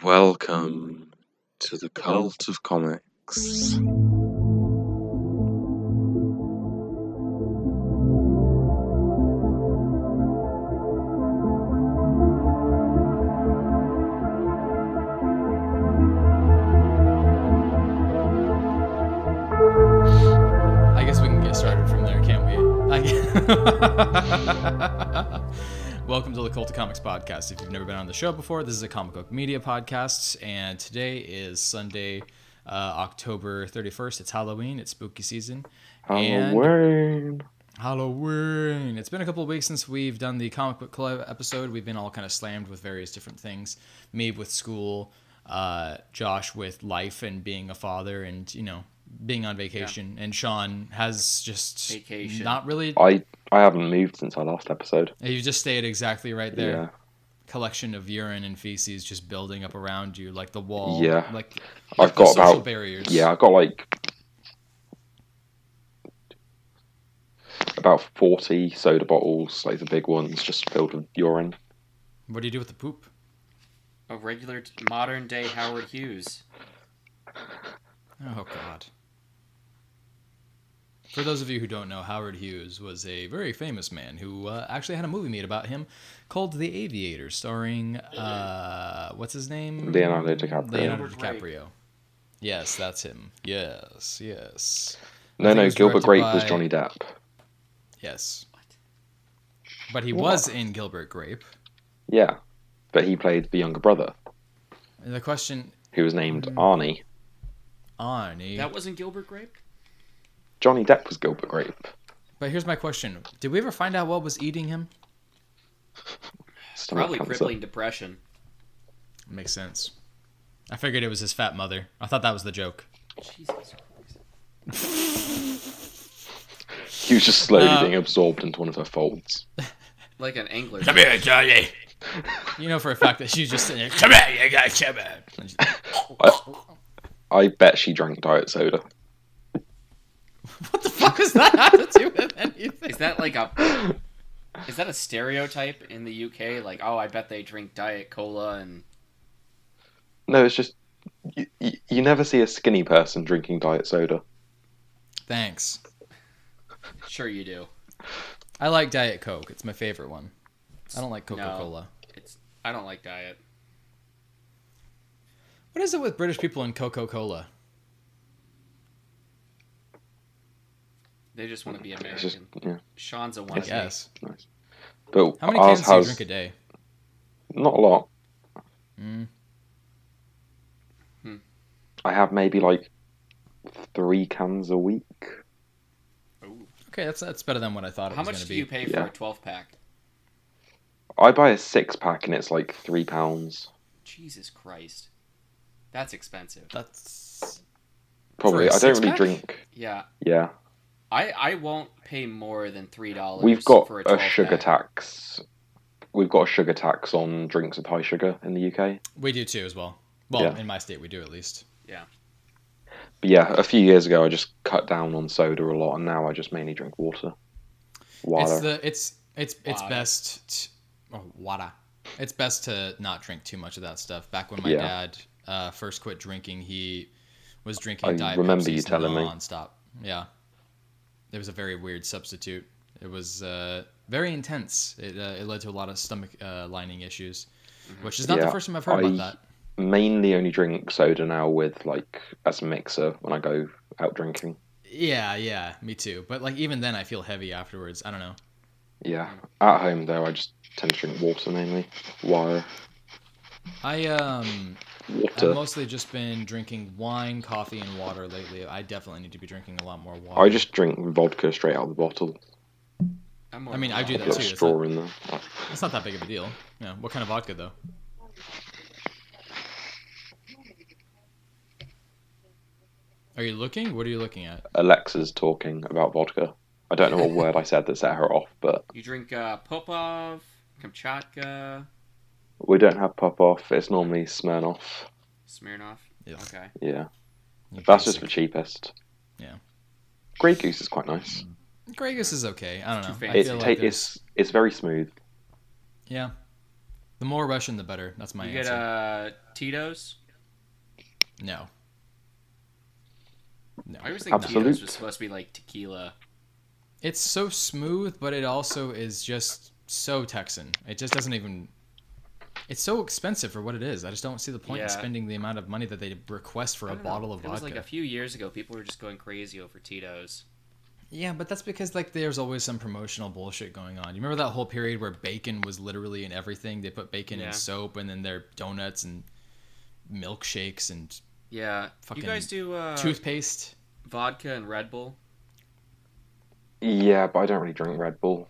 Welcome to the cult of comics. I guess we can get started from there, can't we? I... Welcome to the Cult of Comics podcast. If you've never been on the show before, this is a comic book media podcast, and today is Sunday, uh, October 31st. It's Halloween, it's spooky season. And Halloween. Halloween. It's been a couple of weeks since we've done the comic book club episode. We've been all kind of slammed with various different things. Me with school, uh, Josh with life and being a father, and you know being on vacation. And Sean has just Vacation. not really. I I haven't moved since our last episode. You just stayed exactly right there. Yeah. Collection of urine and feces just building up around you, like the wall. Yeah. Like I've got about barriers. yeah, I've got like about forty soda bottles, like the big ones, just filled with urine. What do you do with the poop? A regular modern day Howard Hughes. Oh God. For those of you who don't know, Howard Hughes was a very famous man who uh, actually had a movie made about him called The Aviator, starring uh, what's his name? Leonardo DiCaprio. Leonardo Gilbert Grape. DiCaprio. Yes, that's him. Yes, yes, No, no, Gilbert directed Grape was Johnny Depp. yes. But he was in Gilbert Grape. Yeah, but he played the younger brother, And the question, who was named Mm. Arnie. Arnie. That wasn't Gilbert Grape? Johnny Depp was Gilbert Grape. But here's my question: Did we ever find out what was eating him? Probably cancer. crippling depression. Makes sense. I figured it was his fat mother. I thought that was the joke. Jesus Christ. He was just slowly Uh, being absorbed into one of her folds. Like an angler. Come here, Johnny. You know for a fact that she's just sitting there. Come here, you got come here. I, I bet she drank diet soda. What the fuck does that have to do with anything? Is that like a Is that a stereotype in the UK? Like, oh, I bet they drink diet cola and No, it's just you, you, you never see a skinny person drinking diet soda. Thanks. sure you do. I like Diet Coke. It's my favorite one. I don't like Coca Cola. It's I don't like diet. What is it with British people and Coca Cola? They just want to be American. just yeah, Sean's a one. guess. nice. But How many cans do you drink a day? not a lot. Mm. I have maybe like three cans a week. Ooh. Okay, that's that's better than what I thought it How was much do be. you pay Yeah. for a 12 pack? I buy a six pack and it's like three pounds. Jesus Christ. That's expensive. That's Probably. I don't really six-pack? drink. Yeah. Yeah, I I won't pay more than $3 we've got for a, a, sugar pack. tax. We've got a sugar tax on drinks with high sugar in the UK. we do too as well. Well, Yeah. in my state we do at least. Yeah. But yeah, a few years ago I just cut down on soda a lot, and now I just mainly drink water. Water. It's the it's it's it's best. t oh, water. It's best to not drink too much of that stuff. Back when my Yeah. dad uh, first quit drinking, he was drinking I Diet remember Pepsis you telling me. nonstop. Yeah, it was a very weird substitute. It was uh, very intense. It uh, it led to a lot of stomach uh, lining issues, which is not the first time I've heard I- about that. Mainly only drink soda now with like as a mixer when I go out drinking. Yeah, yeah, me too. But like even then, I feel heavy afterwards. I don't know. Yeah. At home though, I just tend to drink water mainly. Water. I um Water. I've mostly just been drinking wine, coffee, and water lately. I definitely need to be drinking a lot more water. I just drink vodka straight out of the bottle. i mean, I mean, of a I do that too. a It's straw not, in there. it's not that big of a deal. Yeah. What kind of vodka though? Are you looking? What are you looking at? Alexa's talking about vodka. I don't know what word I said that set her off, but You drink uh, Popov, Kamchatka, we don't have Popov. It's normally Smirnoff. Smirnoff. Yeah. Okay. Yeah. You That's just the cheapest. Yeah. Grey Goose is quite nice. Grey Goose is okay. I don't know. I fancy. It feel ta- like there's- it's it's very smooth. yeah. The more Russian, the better. That's my You answer. get uh, Tito's. no. No. I always think Absolut. Tito's was supposed to be like tequila. It's so smooth, but it also is just so Texan. It just doesn't even. It's so expensive for what it is. I just don't see the point in spending the amount of money that they request for a don't know. bottle of It vodka. was like a few years ago. People were just going crazy over Tito's. Yeah, but that's because like there's always some promotional bullshit going on. You remember that whole period where bacon was literally in everything? They put bacon Yeah. in soap and then their donuts and milkshakes and Yeah. Fucking you guys do uh, toothpaste. vodka and Red Bull? Yeah, but I don't really drink Red Bull.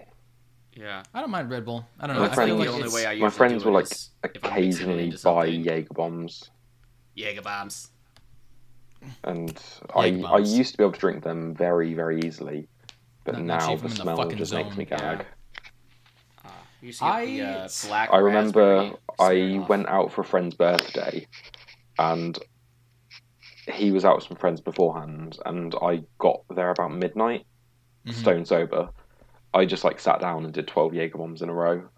Yeah. I don't mind Red Bull. I don't My know. I feel friends- like the only way I My friends will like is if I'm mixing it occasionally buy something. Jaeger bombs, Jaeger bombs. and Jaeger I I used to be able to drink them very very easily, but Not- not now the them in the smell fucking just makes me gag. Uh, you used to get the I- uh, black. I remember I Smirnoff. went out for a friend's birthday, and he was out with some friends beforehand, and I got there about midnight, Mhm. stone sober. I just like sat down and did twelve Jaeger bombs in a row,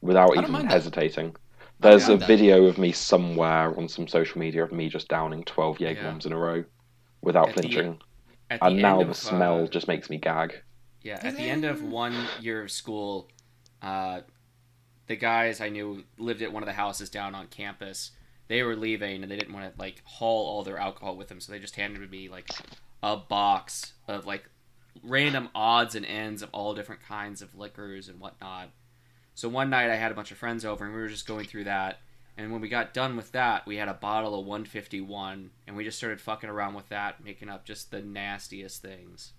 without even hesitating. There's a that. video of me somewhere on some social media of me just downing twelve Jaeger Yeah. bombs in a row, without At flinching, the and now the of, smell uh, just makes me gag. Yeah, at the end of one year of school, uh, the guys I knew lived at one of the houses down on campus. They were leaving and they didn't want to like haul all their alcohol with them, so they just handed me like a box of like random odds and ends of all different kinds of liquors and whatnot. So one night I had a bunch of friends over and we were just going through that. And when we got done with that, we had a bottle of 151 and we just started fucking around with that, making up just the nastiest things.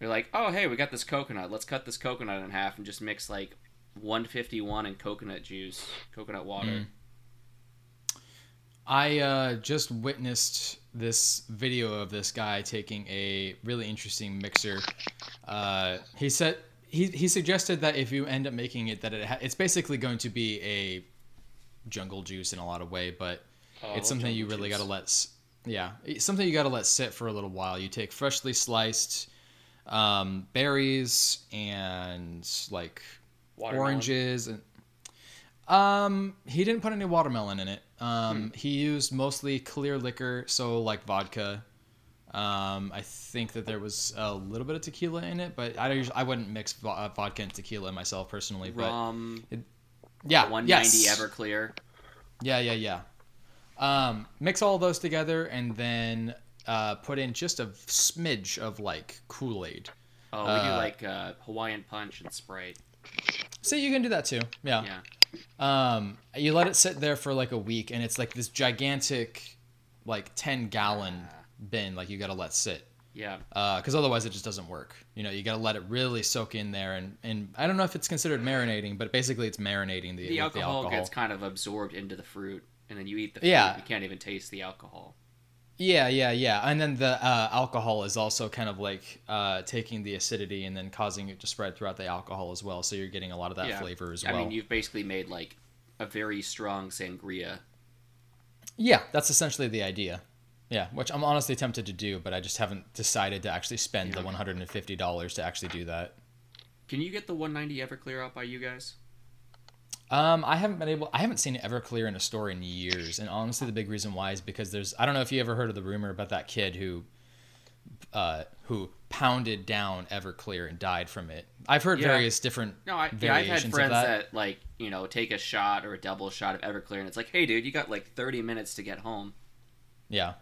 We're like, oh hey, we got this coconut. Let's cut this coconut in half and just mix like 151 and coconut juice, coconut water. Mm. I uh, just witnessed this video of this guy taking a really interesting mixer. Uh, he said he, he suggested that if you end up making it, that it ha- it's basically going to be a jungle juice in a lot of way, but Oh, it's something you really got to let yeah something you got to let sit for a little while. You take freshly sliced um, berries and like Watermelon. oranges and um he didn't put any watermelon in it um he used mostly clear liquor so like vodka um i think that there was a little bit of tequila in it but i don't i wouldn't mix uh, vodka and tequila myself personally but rum, yeah 190 yes. Everclear. yeah yeah yeah um mix all those together and then uh put in just a smidge of like kool-aid Oh, we do Uh, like uh, Hawaiian Punch and Sprite. See, you can do that too yeah Yeah. Um, you let it sit there for like a week, and it's like this gigantic, like ten gallon bin. Like you gotta let sit, Yeah. because otherwise it just doesn't work. You know, you gotta let it really soak in there, and and I don't know if it's considered marinating, but basically it's marinating the The alcohol, the alcohol. gets kind of absorbed into the fruit, and then you eat the fruit. Yeah. You can't even taste the alcohol. Yeah, yeah, yeah, and then the uh, alcohol is also kind of like uh, taking the acidity and then causing it to spread throughout the alcohol as well. So you're getting a lot of that Yeah. flavor as well. I mean, you've basically made like a very strong sangria. Yeah, that's essentially the idea. Yeah, which I'm honestly tempted to do, but I just haven't decided to actually spend the $150 to actually do that. Can you get the 190 Everclear out by you guys? Um, I haven't been able. I haven't seen Everclear in a store in years, and honestly, the big reason why is because there's. I don't know if you ever heard of the rumor about that kid who, uh, who pounded down Everclear and died from it. I've heard Yeah. various different. No, I, yeah, I've had friends that. that. like you know take a shot or a double shot of Everclear, and it's like, hey, dude, you got like 30 minutes to get home. Yeah,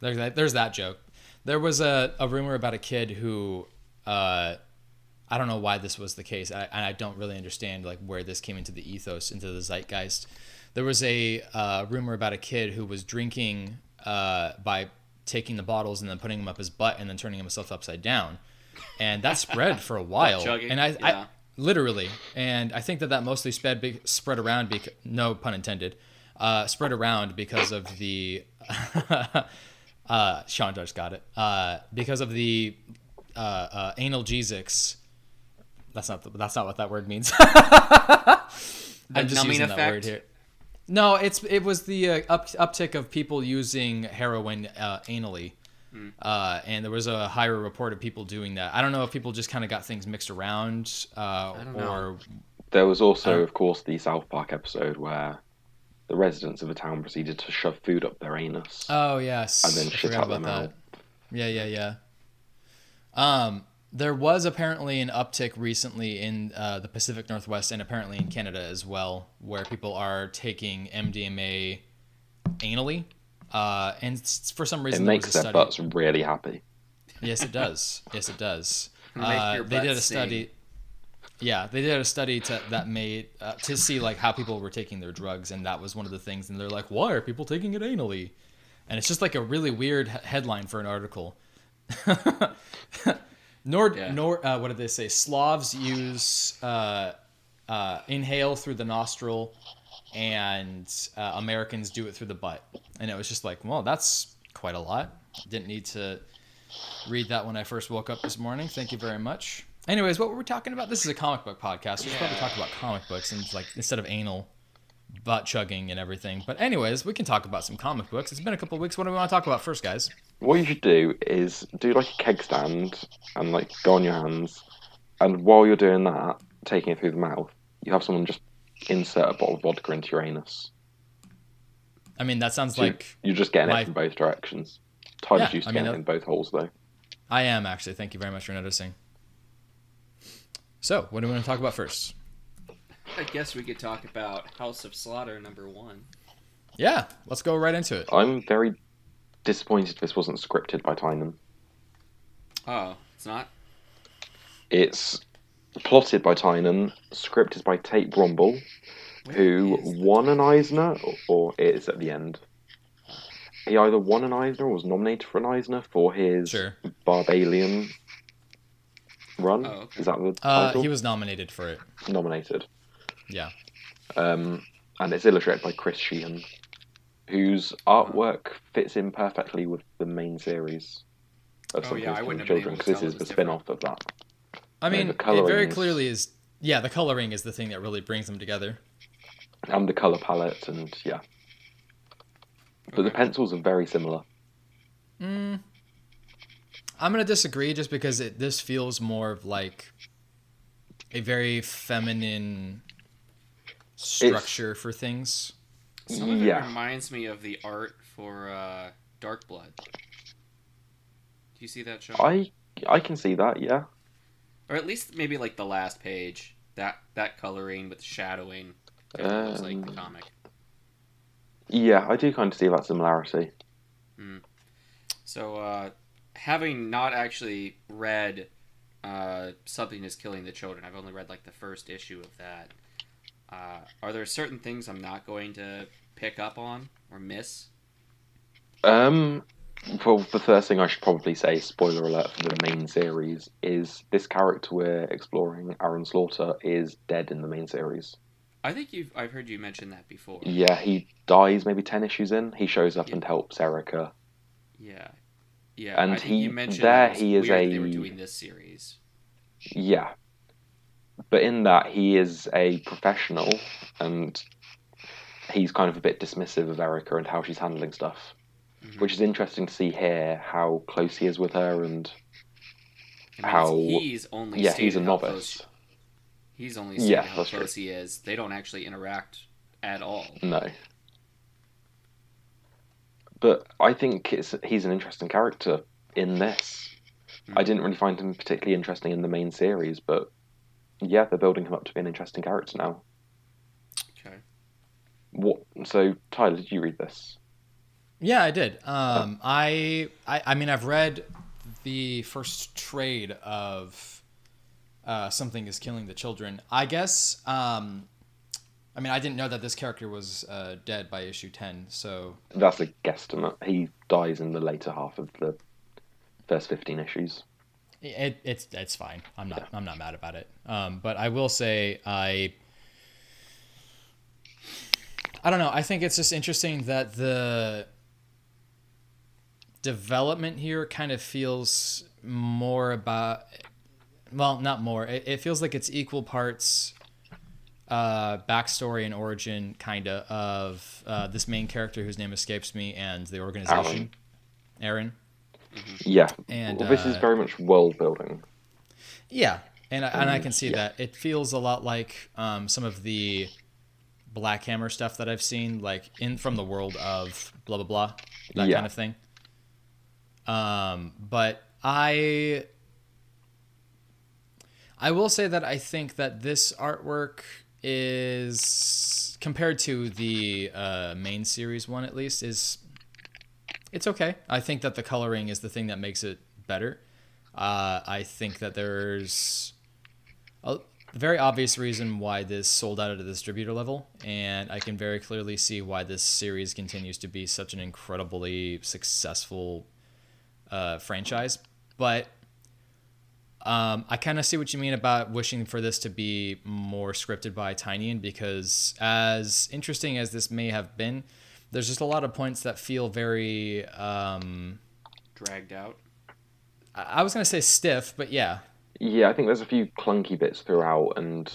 there's that. There's that joke. There was a, a rumor about a kid who, uh, I don't know why this was the case, I, and I don't really understand like where this came into the ethos, into the zeitgeist. There was a uh, rumor about a kid who was drinking uh, by taking the bottles and then putting them up his butt and then turning himself upside down, and that spread for a while. chugging, And I, yeah. I literally, and I think that that mostly spread spread around because no pun intended, uh, spread around because of the. uh, Sean just got it. Uh, because of the uh, uh, analgesics. That's not the, that's not what that word means. I'm just numbing using that word here. No, it's it was the uh, up, uptick of people using heroin uh, anally, Hmm. uh, and there was a higher report of people doing that. I don't know if people just kind of got things mixed around, uh, don't know. or There was also, of course, the South Park episode where the residents of a town proceeded to shove food up their anus. Oh yes, And then I shit forgot out their mouth. Yeah, yeah, yeah. Um, there was apparently an uptick recently in uh, the Pacific Northwest and apparently in Canada as well, where people are taking MDMA anally, uh, and for some it reason there was makes a their study. butts really happy. Yes, it does. Yes, it does. Uh, they did a butt study. Yeah, they did a study to, that made uh, to see like how people were taking their drugs, and that was one of the things. And they're like, "Why are people taking it anally?" And it's just like a really weird he- headline for an article. nor Yeah. nor uh, what did they say? Slavs use uh, uh, inhale through the nostril, and uh, Americans do it through the butt. And it was just like, well, that's quite a lot. Didn't need to read that when I first woke up this morning. Thank you very much. Anyways, what were we talking about? This is a comic book podcast. We should probably Yeah. talk about comic books and like instead of anal butt chugging and everything. But anyways, we can talk about some comic books. It's been a couple of weeks. What do we want to talk about first, guys? What you should do is do like a keg stand and like go on your hands, and while you're doing that, taking it through the mouth, you have someone just insert a bottle of vodka into your anus. I mean, that sounds So like you're just getting my- it from both directions. Tyler's Yeah, used to I mean, getting that- it in both holes though. I am actually. Thank you very much for noticing. So, what do we want to talk about first? I guess we could talk about House of Slaughter number one. Yeah, let's go right into it. I'm very disappointed this wasn't scripted by Tynion. Oh, it's not. It's plotted by Tynion, scripted by Tate Brombal, Where who is- won an Eisner, or, or it is at the end. He either won an Eisner or was nominated for an Eisner for his Sure. Barbalien run. Oh, okay. Is that the Uh, title? he was nominated for it. nominated. Yeah. Um, and it's illustrated by Chris Shehan, whose artwork fits in perfectly with the main series of Oh, Something yeah, I wouldn't Children, because this is the was spin off of that. I Yeah, mean, the it coloring very is- clearly is. Yeah, the coloring is the thing that really brings them together. And the colour palette, and yeah. But the pencils are very similar. Mm, I'm gonna disagree just because it this feels more of like a very feminine structure for things. Some of Yeah. it reminds me of the art for uh, Dark Blood. Do you see that show? I I can see that, yeah. Or at least maybe like the last page. That that coloring with the shadowing. Kind of looks like the Um, comic. Yeah, I do kind of see that similarity. So, uh, having not actually read uh, Something is Killing the Children, I've only read like the first issue of that. Uh, are there certain things I'm not going to pick up on or miss? Um, well, the first thing I should probably say, spoiler alert for the main series, is this character we're exploring, Aaron Slaughter, is dead in the main series. I think you've I've heard you mention that before. Yeah, he dies maybe 10 issues in. He shows up Yeah. and helps Erica. Yeah. Yeah, And he- you mentioned there that it was he is a- they were doing this series. Yeah. But in that, he is a professional and he's kind of a bit dismissive of Erica and how she's handling stuff, Mhm. which is interesting to see here how close he is with her and I mean, how- he's only yeah, he's a novice. close- he's only Yeah, how that's true. he is. They don't actually interact at all. No. But I think it's he's an interesting character in this. I Mhm. didn't really find him particularly interesting in the main series, but yeah, they're building him up to be an interesting character now. Okay. What? So, Tyler, did you read this? Yeah, I did. Um, I, I, I mean, I've read the first trade of uh, "Something Is Killing the Children." I guess. Um, I mean, I didn't know that this character was uh, dead by issue ten. So That's a guesstimate. He dies in the later half of the first fifteen issues. It, it's it's fine. I'm not I'm not mad about it. Um, but I will say I. I don't know. I think it's just interesting that the development here kind of feels more about well not more it, it feels like it's equal parts uh backstory and origin kind of of uh, this main character whose name escapes me and the organization aaron Yeah. and well, this is uh, very much world building. yeah And I, and I can see that it feels a lot like um, some of the Black Hammer stuff that I've seen, like in from the world of blah blah blah, that Yeah. kind of thing. Um, but I, I will say that I think that this artwork is compared to the uh, main series one, at least, is it's okay. I think that the coloring is the thing that makes it better. Uh, I think that there's a very obvious reason why this sold out at the distributor level, and I can very clearly see why this series continues to be such an incredibly successful uh, franchise. But um, I kind of see what you mean about wishing for this to be more scripted by Tynion because, as interesting as this may have been, there's just a lot of points that feel very. Um, Dragged out. I I was gonna say stiff, but yeah, Yeah, I think there's a few clunky bits throughout, and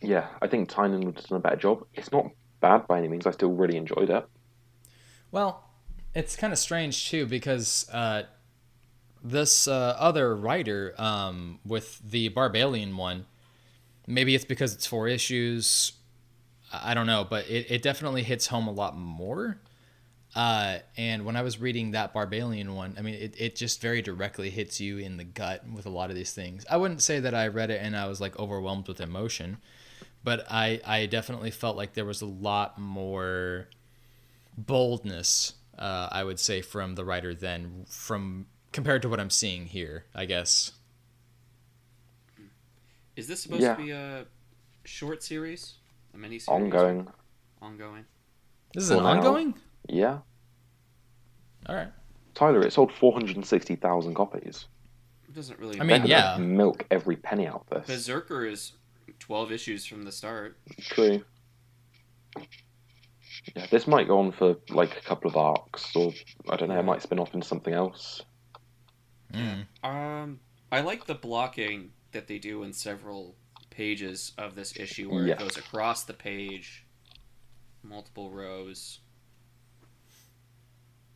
yeah, I think Tynion would have done a better job. It's not bad by any means. I still really enjoyed it. Well, it's kind of strange too because uh, this uh, other writer um, with the Barbalien one, maybe it's because it's four issues. I I don't know, but it, it definitely hits home a lot more. Uh, and when I was reading that Barbalien one, I mean, it, it just very directly hits you in the gut with a lot of these things. I wouldn't say that I read it and I was like overwhelmed with emotion, but I, I definitely felt like there was a lot more boldness, uh, I would say, from the writer than from compared to what I'm seeing here, I guess. Is this supposed Yeah. to be a short series? A mini series? Ongoing. Ongoing. This is For an now. ongoing? Yeah. All right. Tyler, it sold 460,000 copies. It doesn't really I mean, yeah. Milk every penny out of this. Berserker is 12 issues from the start. True. Yeah, this might go on for like a couple of arcs, or I don't know, it might spin off into something else. Mm. Um, I like the blocking that they do in several pages of this issue where Yeah. it goes across the page, multiple rows.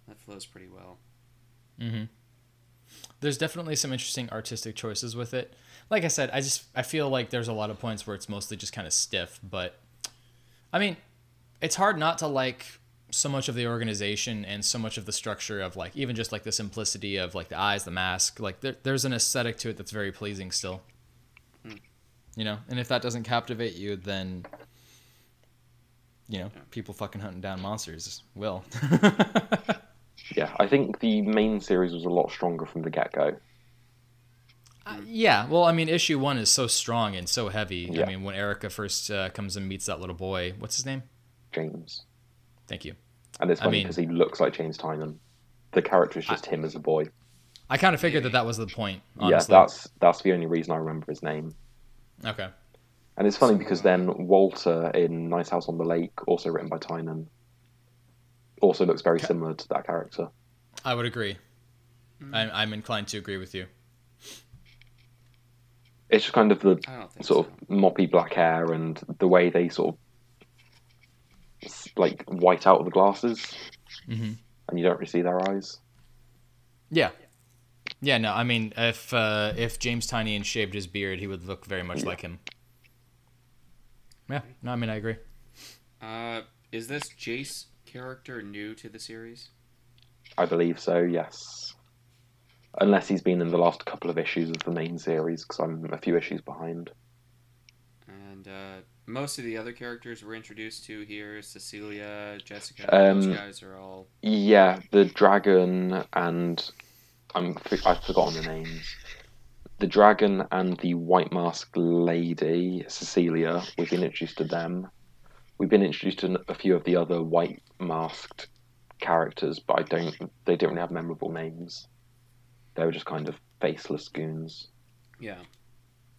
That flows pretty well. hmm There's definitely some interesting artistic choices with it. Like I said, I just I feel like there's a lot of points where it's mostly just kind of stiff, but I mean, it's hard not to like so much of the organization and so much of the structure of like even just like the simplicity of like the eyes, the mask. Like there, there's an aesthetic to it that's very pleasing still. You know, and if that doesn't captivate you, then you know, people fucking hunting down monsters will. Yeah, I think the main series was a lot stronger from the get go. Uh, yeah, well, I mean, issue one is so strong and so heavy. I mean, when Erica first uh, comes and meets that little boy, what's his name? James. Thank you. And it's I funny mean- because he looks like James Tynion. The character is just him as a boy. I kind of figured that that was the point. Honestly. Yeah, that's that's the only reason I remember his name. Okay. And it's funny So, because then Walter in Nice House on the Lake, also written by Tynion, also looks very Okay. similar to that character. I would agree. I'm, I'm inclined to agree with you. It's just kind of the I don't think sort so. of moppy black hair and the way they sort of like white out of the glasses, hmm and you don't really see their eyes. Yeah. Yeah, no, I mean, if uh, if James Tynion shaved his beard, he would look very much like him. Yeah, no, I mean, I agree. Uh, is this Jace character new to the series? I believe so. Yes, unless he's been in the last couple of issues of the main series, because I'm a few issues behind. And uh, most of the other characters we're introduced to here, Cecilia, Jessica, Um, those guys are all. Yeah, the dragon and I'm I've forgotten the names. The dragon and the white masked lady, Cecilia. We've been introduced to them. We've been introduced to a few of the other white masked characters, but I don't. They don't really have memorable names. They were just kind of faceless goons. Yeah.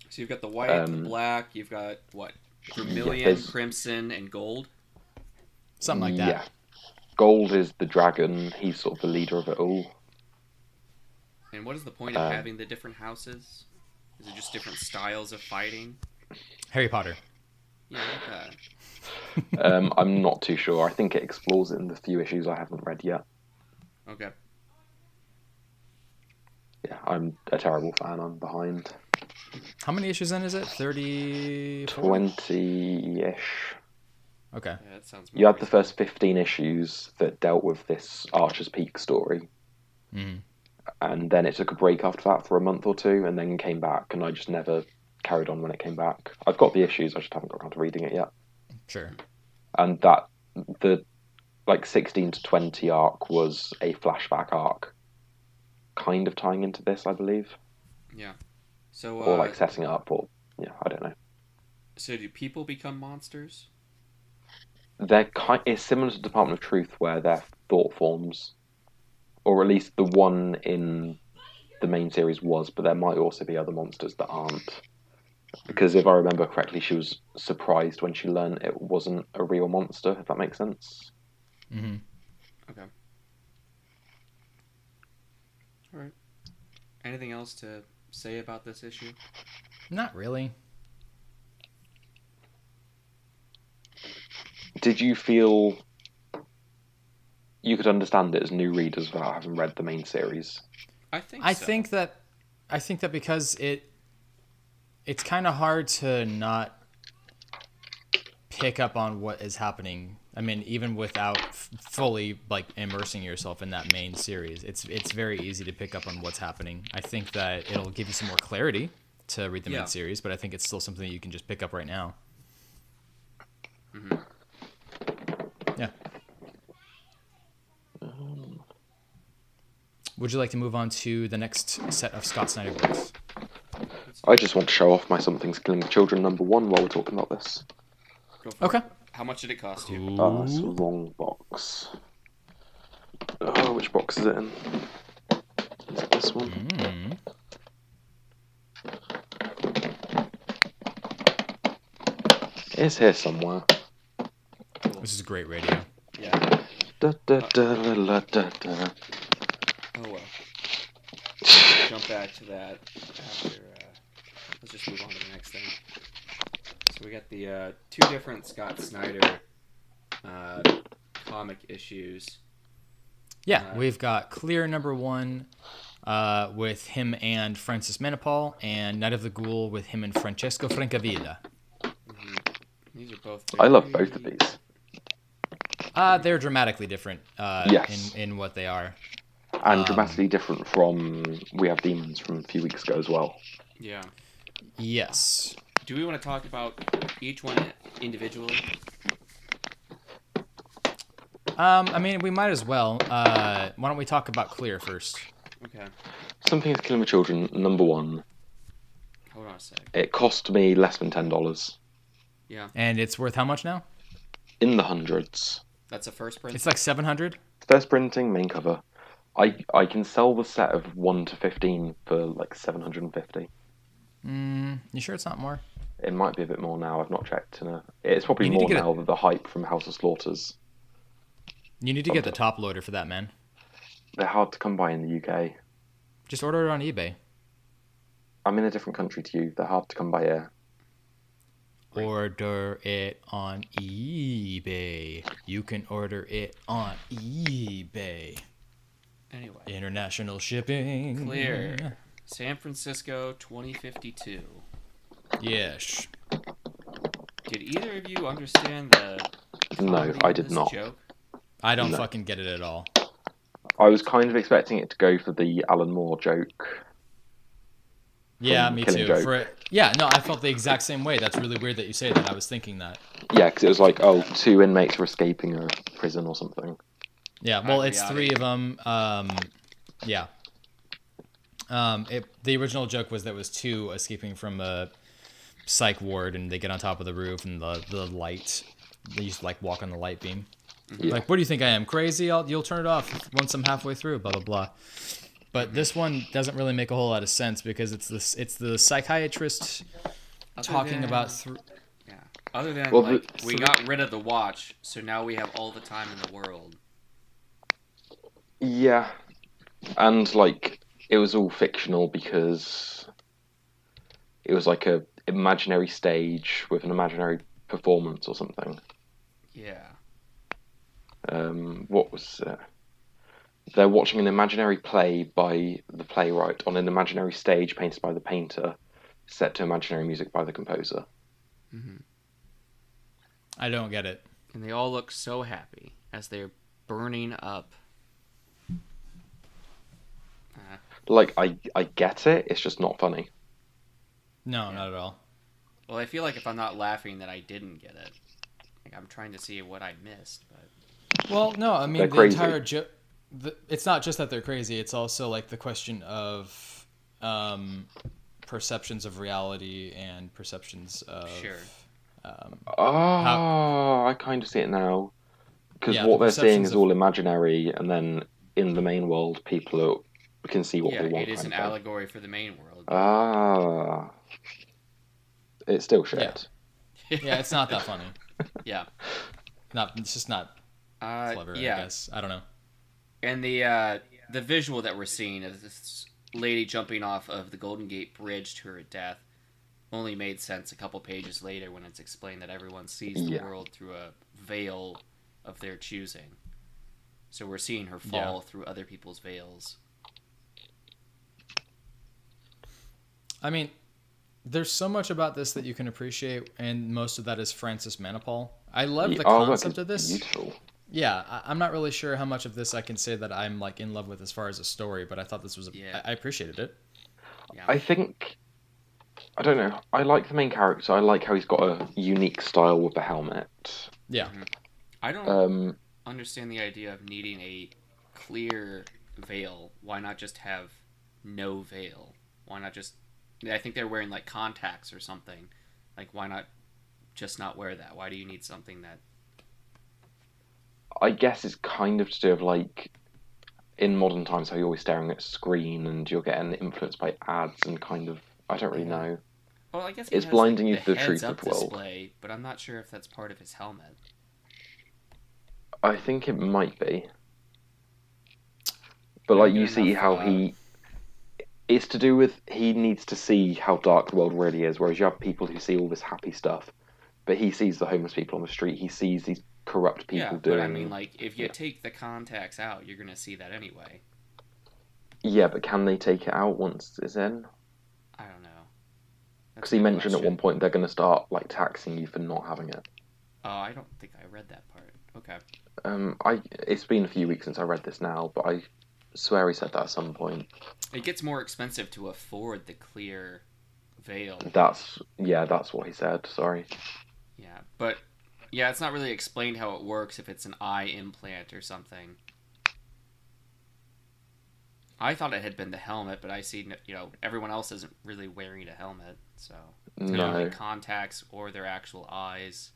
So you've got the white, Um, the black, you've got what? Vermilion, there's- crimson, and gold. Something like that. Yeah. Gold is the dragon. He's sort of the leader of it all. And what is the point of Um, having the different houses? Is it just different styles of fighting? Harry Potter. Yeah, like that. Um, I'm not too sure. I think it explores it in the few issues I haven't read yet. Okay. yeah, I'm a terrible fan. I'm behind How many issues in is it? Thirty. twenty ish. Okay. Yeah, that sounds. You had the first fifteen issues that dealt with this Archer's Peak story, hmm and then it took a break after that for a month or two, and then came back, and I just never carried on when it came back. I've got the issues, I just haven't got around to reading it yet. Sure. And that the like sixteen to twenty arc was a flashback arc, kind of tying into this, I believe, Yeah. So, uh, or like setting it up, or yeah, I don't know. so do people become monsters? they're kind it's similar to Department of Truth where they're thought forms, or at least the one in the main series was, but there might also be other monsters that aren't. Because if I remember correctly, she was surprised when she learned it wasn't a real monster. If that makes sense. hmm All right. Anything else to say about this issue? Not really. Did you feel you could understand it as new readers without having read the main series? I think. I so. think that I think that because it it's kind of hard to not pick up on what is happening. I mean, even without f- fully like immersing yourself in that main series, it's it's very easy to pick up on what's happening. I think that it'll give you some more clarity to read the Yeah. main series, but I think it's still something that you can just pick up right now. Mhm. Yeah. Would you like to move on to the next set of Scott Snyder books? I just want to show off my Something's Killing the Children number one while we're talking about this. Okay. it. How much did it cost you? Uh, it's the wrong box. Oh, which box is it in? Is it this one? Mm. It's here somewhere. This is a great radio. Yeah. Da, da, da, la, la, da, da. Oh well. Jump back to that after. Uh, let's just move on to the next thing. So we got the uh, two different Scott Snyder uh, comic issues. Yeah, Uh, we've got Clear number one uh, with him and Francis Manapul, and Night of the Ghoul with him and Francesco Francavilla. These are both. I love both of these. Uh, they're dramatically different uh, Yes. in, in what they are. And Um, dramatically different from We Have Demons from a few weeks ago as well. Yeah. Yes. Do we want to talk about each one individually? Um, I mean, we might as well. Uh, why don't we talk about Clear first? Okay. Something's Killing the Children number one. Hold on a sec. It cost me less than $10. Yeah. And it's worth how much now? In the hundreds. That's a first print. It's like 700. First printing, main cover. I I can sell the set of 1 to 15 for like 750. Mm, you sure it's not more? It might be a bit more now. I've not checked. In a, it's probably You need to more a- now with the hype from House of Slaughters. You need to get the top loader for that, man. They're hard to come by in the UK. Just order it on eBay. I'm in a different country to you. They're hard to come by here. Order it on eBay. You can order it on eBay. Anyway. International shipping. Clear. San Francisco 2052. Yes. Did either of you understand the No, I did not. joke? I don't No. fucking get it at all. I was kind of expecting it to go for the Alan Moore joke. Yeah, From me Killing too. Joke. For yeah, no, I felt the exact same way. That's really weird that you say that. I was thinking that. Yeah, because it was like, oh, two inmates are escaping a prison or something. Yeah, well, it's three of them. Um, yeah. Um, it, the original joke was that was two escaping from a psych ward, and they get on top of the roof, and the the light. They used to like walk on the light beam. Yeah. Like, what do you think I am crazy? I'll, you'll turn it off once I'm halfway through. Blah blah blah. But this one doesn't really make a whole lot of sense because it's this it's the psychiatrist Other talking than- about th- Yeah. Other than Well, the- like we so got rid of the watch, so now we have all the time in the world. Yeah, and like it was all fictional because it was like a imaginary stage with an imaginary performance or something. Yeah. Um, what was it? they're watching an imaginary play by the playwright on an imaginary stage painted by the painter, set to imaginary music by the composer. hmm I don't get it. And they all look so happy as they're burning up. Uh, Like I I get it, it's just not funny. No, Yeah. not at all. well, I feel like if I'm not laughing, that I didn't get it. Like I'm trying to see what I missed, but Well, no, I mean They're the crazy. entire jo- the, it's not just that they're crazy. It's also like the question of um, perceptions of reality and perceptions of Sure. Um, Oh, I kind of see it now. Because Yeah, what the they're seeing is of- all imaginary, and then in the main world, people are, can see what yeah, they want. it is an kind allegory for the main world. Ah, it's still shit. Yeah. yeah, it's not that funny. yeah. Not it's just not Uh, clever. I guess I don't know. and the uh, the visual that we're seeing of this lady jumping off of the Golden Gate Bridge to her death only made sense a couple pages later when it's explained that everyone sees the Yeah. world through a veil of their choosing. So we're seeing her fall through other people's veils. I mean, there's so much about this that you can appreciate, and most of that is Francis Manapul. I love the Oh, concept it's of this. Beautiful. Yeah, I, I'm not really sure how much of this I can say that I'm like in love with as far as a story, but I thought this was. A, Yeah. I, I appreciated it. Yeah. I think I don't know. I like the main character. I like how he's got a unique style with the helmet. Yeah. I don't Um, understand the idea of needing a clear veil. Why not just have no veil? Why not just? I think they're wearing like contacts or something. Like, why not just not wear that? Why do you need something that? I guess it's kind of to do with like in modern times how you're always staring at a screen and you're getting influenced by ads and kind of I don't really know. Well, I guess It's blinding like, you to the truth of the world. display, but I'm not sure if that's part of his helmet. I think it might be. But like you see how he it's to do with he needs to see how dark the world really is, whereas you have people who see all this happy stuff. But he sees the homeless people on the street, he sees these corrupt people yeah, doing but I mean, like, if you yeah. take the contacts out, you're gonna see that anyway. Yeah, but can they take it out once it's in? I don't know. Because he mentioned at one point they're going to start like taxing you for not having it. Oh, I don't think I read that part. Okay. Um, I it's been a few weeks since I read this now, but I swear he said that at some point. It gets more expensive to afford the clear veil. That's yeah, that's what he said. Sorry. Yeah, but yeah, it's not really explained how it works if it's an eye implant or something. I thought it had been the helmet, but I see you know everyone else isn't really wearing a helmet, so it's No. contacts or their actual eyes.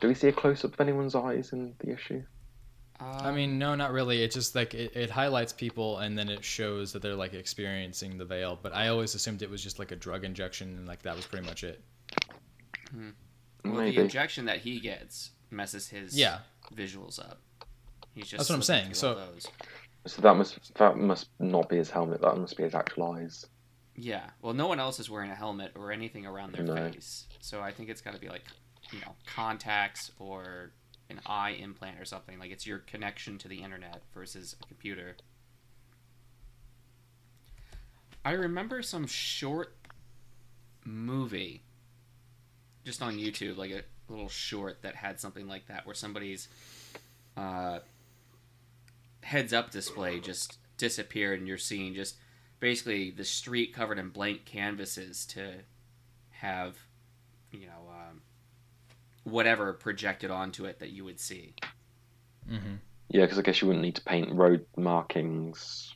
Do we see a close up of anyone's eyes in the issue? I Um, mean, no, not really. It just like it, it highlights people and then it shows that they're like experiencing the veil. But I always assumed it was just like a drug injection and like that was pretty much it. well, the injection that he gets messes his Yeah. visuals up. He's just That's what I'm saying, so- those. So that must that must not be his helmet. That must be his actual eyes. Yeah. Well, no one else is wearing a helmet or anything around their No. face. So I think it's got to be like, you know, contacts or an eye implant or something. Like it's your connection to the internet versus a computer. I remember some short movie just on YouTube, like a little short that had something like that where somebody's uh, heads up display just disappeared and you're seeing just basically the street covered in blank canvases to have you know whatever projected onto it that you would see. Mm-hmm. Yeah, because I guess you wouldn't need to paint road markings,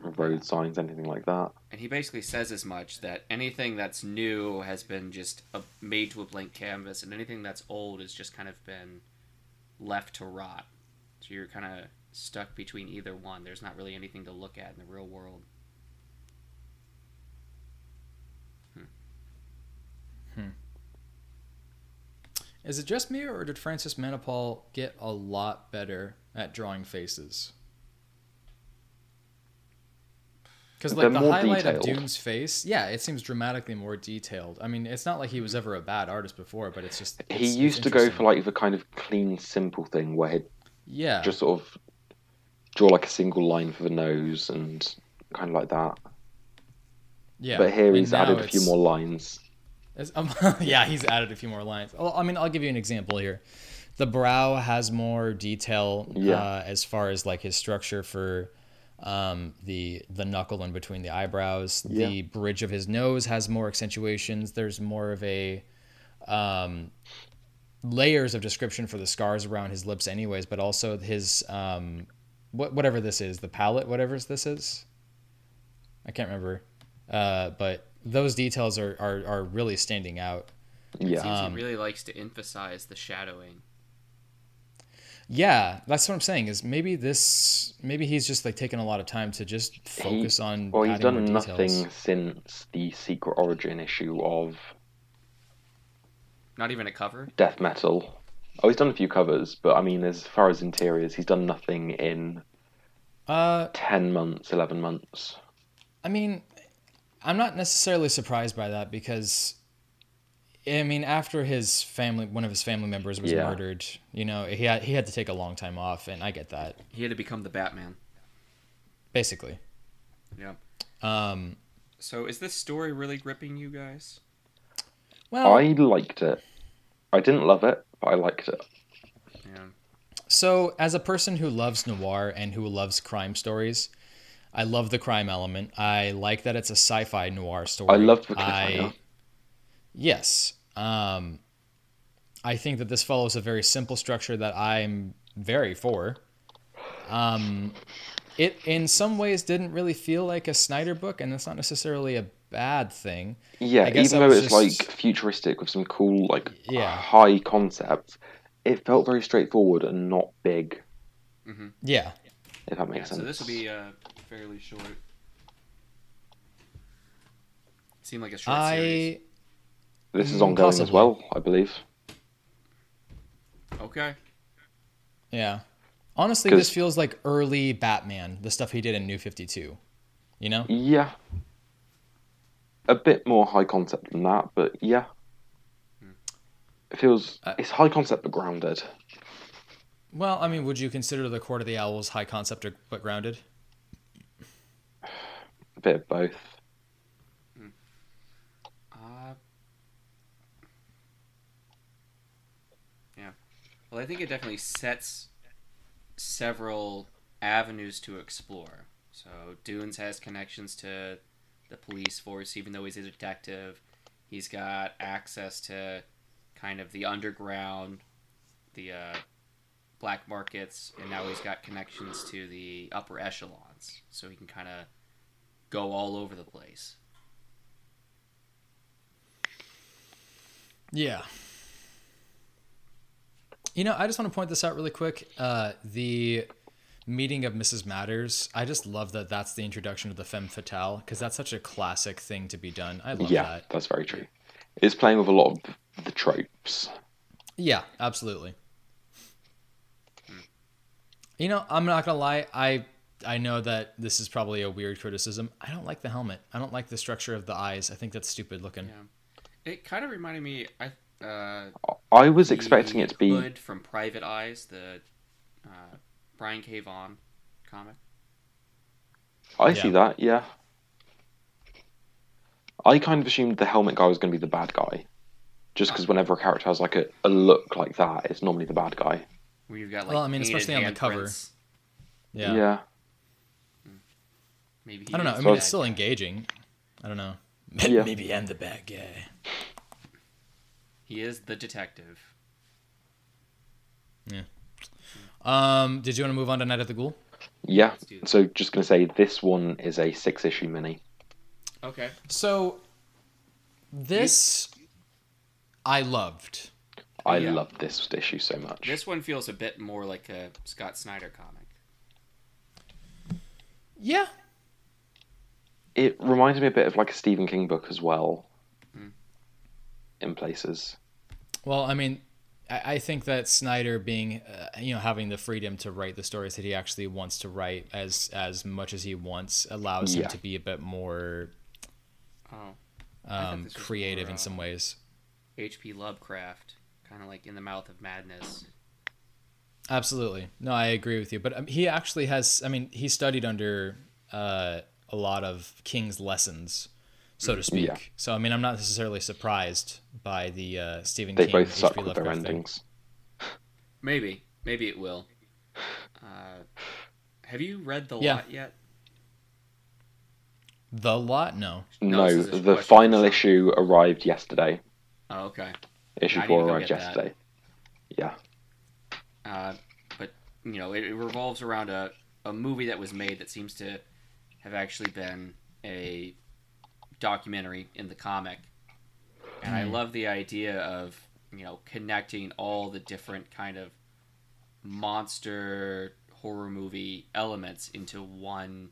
road signs, anything like that. and he basically says as much that anything that's new has been just a, made to a blank canvas and anything that's old has just kind of been left to rot. So you're kind of stuck between either one. There's not really anything to look at in the real world hmm. Hmm. Hmm. Is it just me or did Francis Manapul get a lot better at drawing faces? Because like the highlight of detailed. Dune's face, yeah, it seems dramatically more detailed. I mean, it's not like he was ever a bad artist before, but it's just he it's- it's used to go for like the kind of clean, simple thing where he'd yeah, just sort of draw like a single line for the nose and kind of like that. Yeah. but here he's added a few more lines. Um, yeah, he's added a few more lines. Well, I mean, I'll give you an example here. The brow has more detail Yeah. uh, as far as like his structure for um, the the knuckle in between the eyebrows. The bridge of his nose has more accentuations. There's more of a um, layers of description for the scars around his lips, anyways. But also his um, what whatever this is, the palette, whatever this is. I can't remember, uh, but those details are, are, are really standing out. Yeah, Seems Um, he really likes to emphasize the shadowing. Yeah, that's what I'm saying. Is maybe this maybe he's just like taking a lot of time to just focus on. The other. Well, he's adding more done nothing since the Secret Origin issue of Not even a cover. Death Metal. Oh, he's done a few covers, but I mean, as far as interiors, he's done nothing in Uh, ten months, eleven months. I mean, I'm not necessarily surprised by that because, I mean, after his family, one of his family members was Yeah. murdered, you know, he had he had to take a long time off, and I get that He had to become the Batman. basically. Yeah. Um, So is this story really gripping you guys? well, I liked it. I didn't love it, but I liked it. Yeah. So, as a person who loves noir and who loves crime stories, I love the crime element. I like that it's a sci-fi noir story. I love the I- cliffhanger. Yes. Um, I think that this follows a very simple structure that I'm very for. Um, it in some ways didn't really feel like a Snyder book, and that's not necessarily a bad thing. Yeah, I guess even though was it's just- like futuristic with some cool, like Yeah. high concepts, it felt very straightforward and not big. Yeah. If that Yeah, makes so sense. this will be uh, fairly short. Seemed like a short series. I This is Mm, ongoing as well, I believe. Okay. yeah. Honestly, this feels like early Batman, the stuff he did in New 52. You know? Yeah. A bit more high concept than that, but yeah. It feels Uh, it's high concept but grounded. Well, I mean, would you consider the Court of the Owls high concept or- but grounded? A bit of both. Uh, yeah. Well, I think it definitely sets several avenues to explore. So Dunes has connections to the police force, even though he's a detective. He's got access to kind of the underground, the uh, black markets, and now he's got connections to the upper echelons. So he can kind of go all over the place. Yeah. You know, I just want to point this out really quick. Uh, the meeting of Mrs. Matters. I just love that that's the introduction of the femme fatale because that's such a classic thing to be done. I love yeah, that. that's very true. It's playing with a lot of the tropes. Yeah, absolutely. You know, I'm not gonna lie. I I know that this is probably a weird criticism. I don't like the helmet. I don't like the structure of the eyes. I think that's stupid looking. Yeah. It kind of reminded me. I uh, I was the expecting it to be Hood from Private Eyes, the uh, Brian K. Vaughan comic. I see that, yeah. I kind of assumed the helmet guy was going to be the bad guy. Just because whenever a character has like a, a look like that, it's normally the bad guy. Where you've got like Well, I mean, especially on the cover. handprints. Yeah. Yeah. Maybe he I don't know. I mean, it's still guy. engaging. I don't know. Yeah. Maybe I'm the bad guy. He is the detective. Yeah. Um, did you want to move on to Night of the Ghoul? Yeah. Let's do that. So just going to say this one is a six issue mini. Okay. So, this I loved. I Yeah. love this issue so much. This one feels a bit more like a Scott Snyder comic. Yeah. It reminds me a bit of like a Stephen King book as well. Mm. In places. Well, I mean, I, I think that Snyder being, uh, you know, having the freedom to write the stories that he actually wants to write as as much as he wants allows him to be a bit more Oh, um, creative more, in some uh, ways. H.P. Lovecraft, kind of like In the Mouth of Madness. Absolutely. No, I agree with you. But um, he actually has, I mean, he studied under uh, a lot of King's lessons, so to speak. Yeah. So, I mean, I'm not necessarily surprised by the uh, Stephen They King both H.P. suck with their Lovecraft thing. endings. Maybe, maybe it will. Uh, have you read the Yeah. lot yet? The lot? No. No, No, this is a the final issue arrived yesterday. Oh, okay. Issue I four to go arrived get that. yesterday. Yeah. Uh, but you know, it, it revolves around a, a movie that was made that seems to have actually been a documentary in the comic. And I Hmm. love the idea of you know connecting all the different kind of monster horror movie elements into one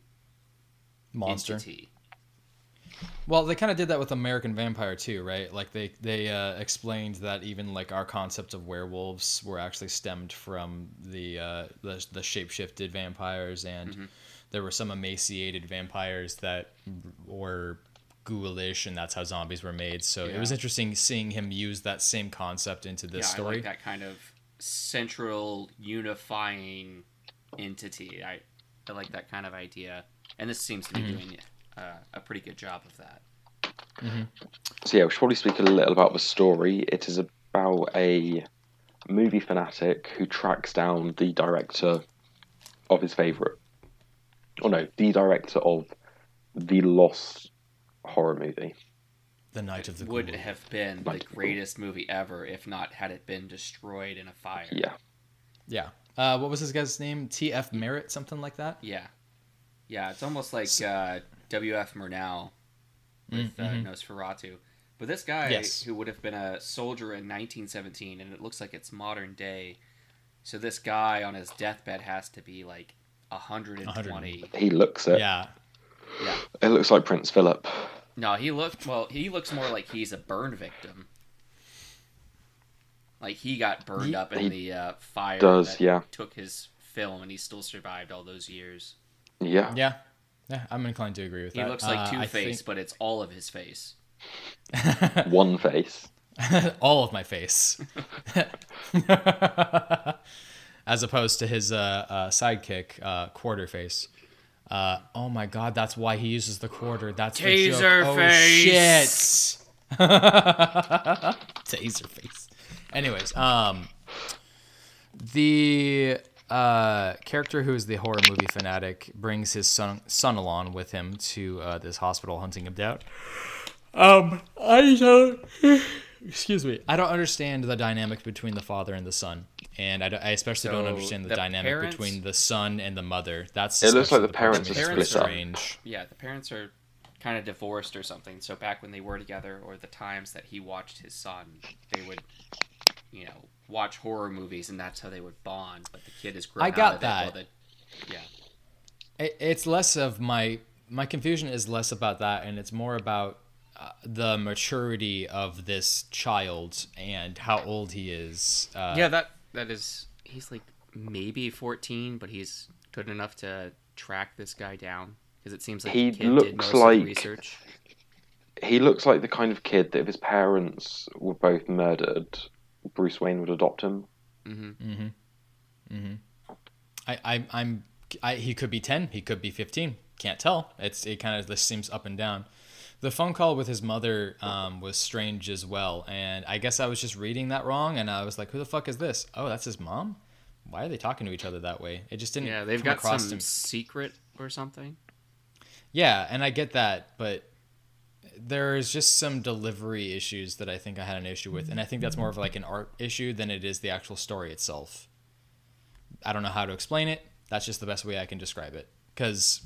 Monster. entity. Well, they kind of did that with American Vampire too, right? Like they they uh, explained that even like our concept of werewolves were actually stemmed from the uh, the, the shapeshifted vampires, and Mhm. there were some emaciated vampires that were ghoulish, and that's how zombies were made. So it was interesting seeing him use that same concept into this yeah, I story. like that kind of central unifying entity. I I like that kind of idea, and this seems to be Mhm. doing uh, a pretty good job of that. So yeah, we should probably speak a little about the story. It is about a movie fanatic who tracks down the director of his favorite. Oh no, the director of the Lost horror movie. the Night of the would Ghoul. have been the Like- greatest movie ever if not had it been destroyed in a fire. Yeah. Yeah. Uh, what was this guy's name? T.F. Merritt, something like that. Yeah. Yeah, it's almost like uh, W.F. Murnau with uh, mhm. Nosferatu. But this guy, Yes. who would have been a soldier in 1917, and it looks like it's modern day. So this guy on his deathbed has to be like 120. He looks it. Yeah. Yeah. It looks like Prince Philip. No, he looked well. He looks more like he's a burn victim. Like he got burned He- up in the uh, fire does, that yeah. took his film, and he still survived all those years. Yeah. Yeah. Yeah, I'm inclined to agree with He that. He looks like Uh, Two I Face, but it's all of his face. One face. all of my face, as opposed to his uh, uh, sidekick, uh, Quarter Face. Uh, oh my God, that's why he uses the quarter. That's the joke. Taser oh, face. shit. Taser face. Anyways, um, the uh, character who is the horror movie fanatic brings his son son along with him to uh, this hospital hunting him down. Um, I don't. Excuse me. I don't understand the dynamic between the father and the son, and I, don't- I especially don't understand the, the dynamic parents- between the son and the mother. That's It looks like especially the part parents are it split up. strange. Yeah, the parents are kind of divorced or something. So back when they were together, or the times that he watched his son, they would, you know, watch horror movies, and that's how they would bond. But the kid is grown I out got of that. It, while the, yeah, It, it's less of my my confusion is less about that, and it's more about uh, the maturity of this child and how old he is. Uh, yeah. That that is. He's like maybe fourteen, but he's good enough to track this guy down because it seems like He the kid did looks most of the like- research. He looks like the kind of kid that if his parents were both murdered, Bruce Wayne would adopt him. hmm Mm-hmm. Mm-hmm. I, I, I'm. I, he could be ten. He could be fifteen. Can't tell. It's it kind of this seems up and down. The phone call with his mother um, was strange as well, and I guess I was just reading that wrong, and I was like, "Who the fuck is this? Oh, that's his mom. Why are they talking to each other that way?" It just didn't. Yeah, they've come got some to secret or something. Yeah, and I get that, but there's just some delivery issues that I think I had an issue with, and I think that's more of like an art issue than it is the actual story itself. I don't know how to explain it. That's just the best way I can describe it. Because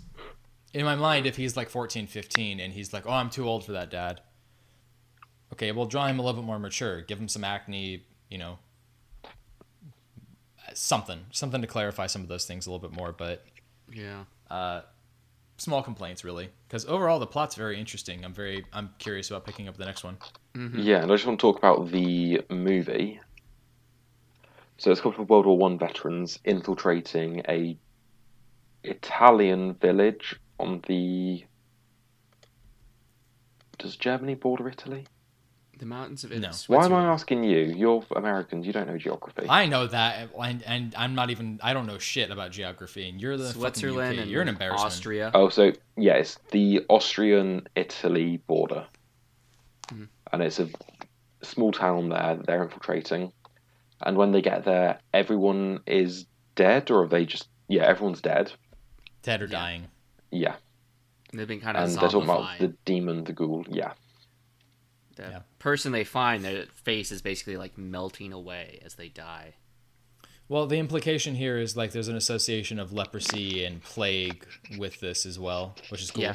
in my mind, if he's like 14, 15, and he's like, "Oh, I'm too old for that, Dad." Okay, well, draw him a little bit more mature. Give him some acne, you know, something, something to clarify some of those things a little bit more. But Yeah. uh, small complaints really because overall the plot's very interesting i'm very i'm curious about picking up the next one hmm Yeah, and I just want to talk about the movie. So it's a couple of World War One veterans infiltrating a Italian village on the. Does Germany border Italy? The mountains of No. Italy. Why am I asking you? You're American. You don't know geography. I know that, and, and I'm not even. I don't know shit about geography, and you're the Switzerland UK. and You're an embarrassment. Austria. Oh, so yeah, it's the Austrian-Italy border, Mhm. and it's a small town there. that They're infiltrating, and when they get there, everyone is dead, or are they just yeah, everyone's dead. Dead or Yeah. dying. Yeah, They've been kind of and they're talking about the demon, the ghoul. Yeah, The Yeah. person they find, their face is basically like melting away as they die. Well, the implication here is like there's an association of leprosy and plague with this as well, which is cool.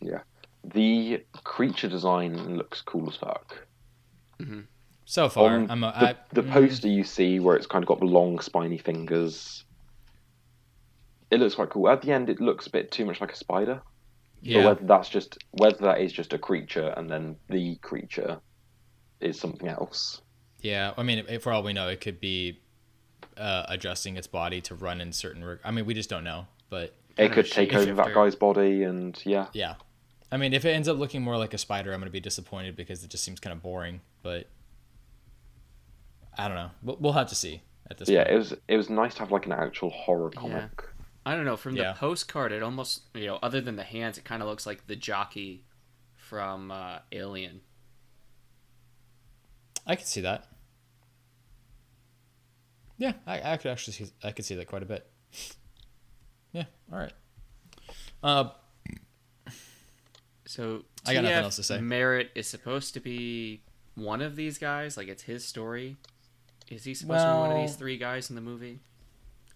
Yeah. the creature design looks cool as fuck. So far, On I'm a, the, I, the mm, poster you see where it's kind of got the long spiny fingers. It looks quite cool. At the end, it looks a bit too much like a spider. But Yeah, whether that's just whether that is just a creature and then the creature is something else. yeah. I mean, for all we know, it could be uh, adjusting its body to run in certain. Reg- I mean, we just don't know. But It could of take over that guy's body and yeah. yeah, I mean, if it ends up looking more like a spider, I'm gonna be disappointed because it just seems kind of boring. But I don't know. We'll, we'll have to see at this Yeah, point. it was it was nice to have like an actual horror Yeah. I don't know. From Yeah. the postcard, it almost you know, other than the hands, it kind of looks like the jockey from uh, Alien. I could see that. Yeah, I, I could actually see I could see that quite a bit. Yeah, all right. Uh, So I got nothing else to say. Merritt is supposed to be one of these guys. Like it's his story. Is he supposed to be one of these three guys in the movie?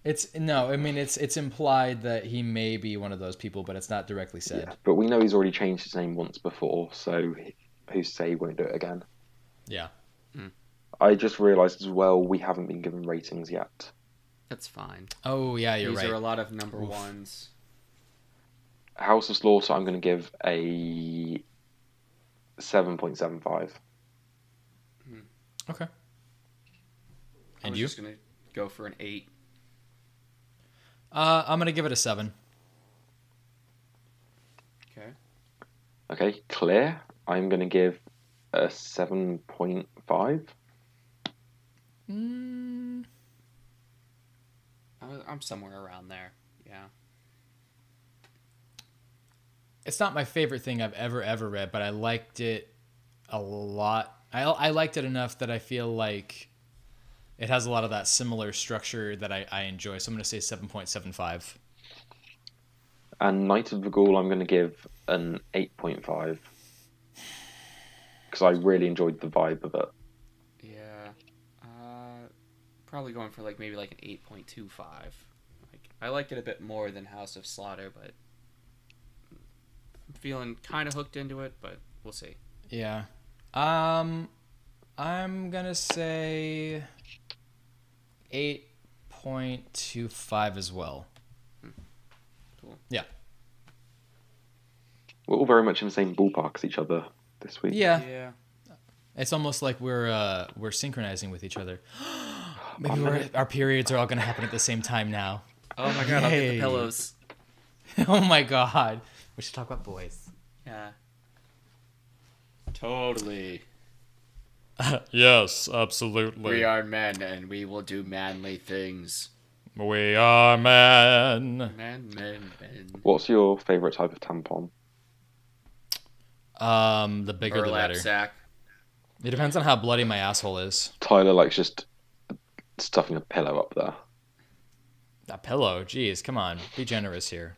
It's no, I mean it's it's implied that he may be one of those people, but it's not directly said. Yeah. But we know he's already changed his name once before, so who's to say he won't do it again? Yeah. Hmm. I just realised as well we haven't been given ratings yet. That's fine. Oh yeah, you're These right. are a lot of number Oof. ones. House of Slaughter, I'm going to give a seven point seven five. Hmm. Okay. I And was you? just gonna go for an eight. Uh, I'm gonna give it a seven. Okay. Okay, clear. I'm going to give a seven point five. Mm, I- I'm somewhere around there. Yeah. it's not my favorite thing I've ever ever read, but I liked it a lot. I I liked it enough that I feel like it has a lot of that similar structure that I, I enjoy. So I'm gonna say seven point seven five. And Night of the Ghoul, I'm going to give an eight point five because I really enjoyed the vibe of it. Yeah. Uh, probably going for like maybe like an eight point two five. Like I liked it a bit more than House of Slaughter, but I'm feeling kind of hooked into it. But we'll see. Yeah. Um, I'm gonna say eight point two five as well. Cool. Yeah. We're all very much in the same ballpark as each other this week. Yeah. Yeah. It's almost like we're uh we're synchronizing with each other. Maybe I'm we're, our periods are all gonna happen at the same time now. Oh my god! I'll get the pillows. oh my god. We should talk about boys. Yeah. Totally. yes, absolutely. We are men, and we will do manly things. We are men. Man, men, men. What's your favourite type of tampon? Um, the bigger the Burlap better. sack. It depends on how bloody my asshole is. Tyler likes just stuffing a pillow up there. A pillow, jeez, come on, be generous here.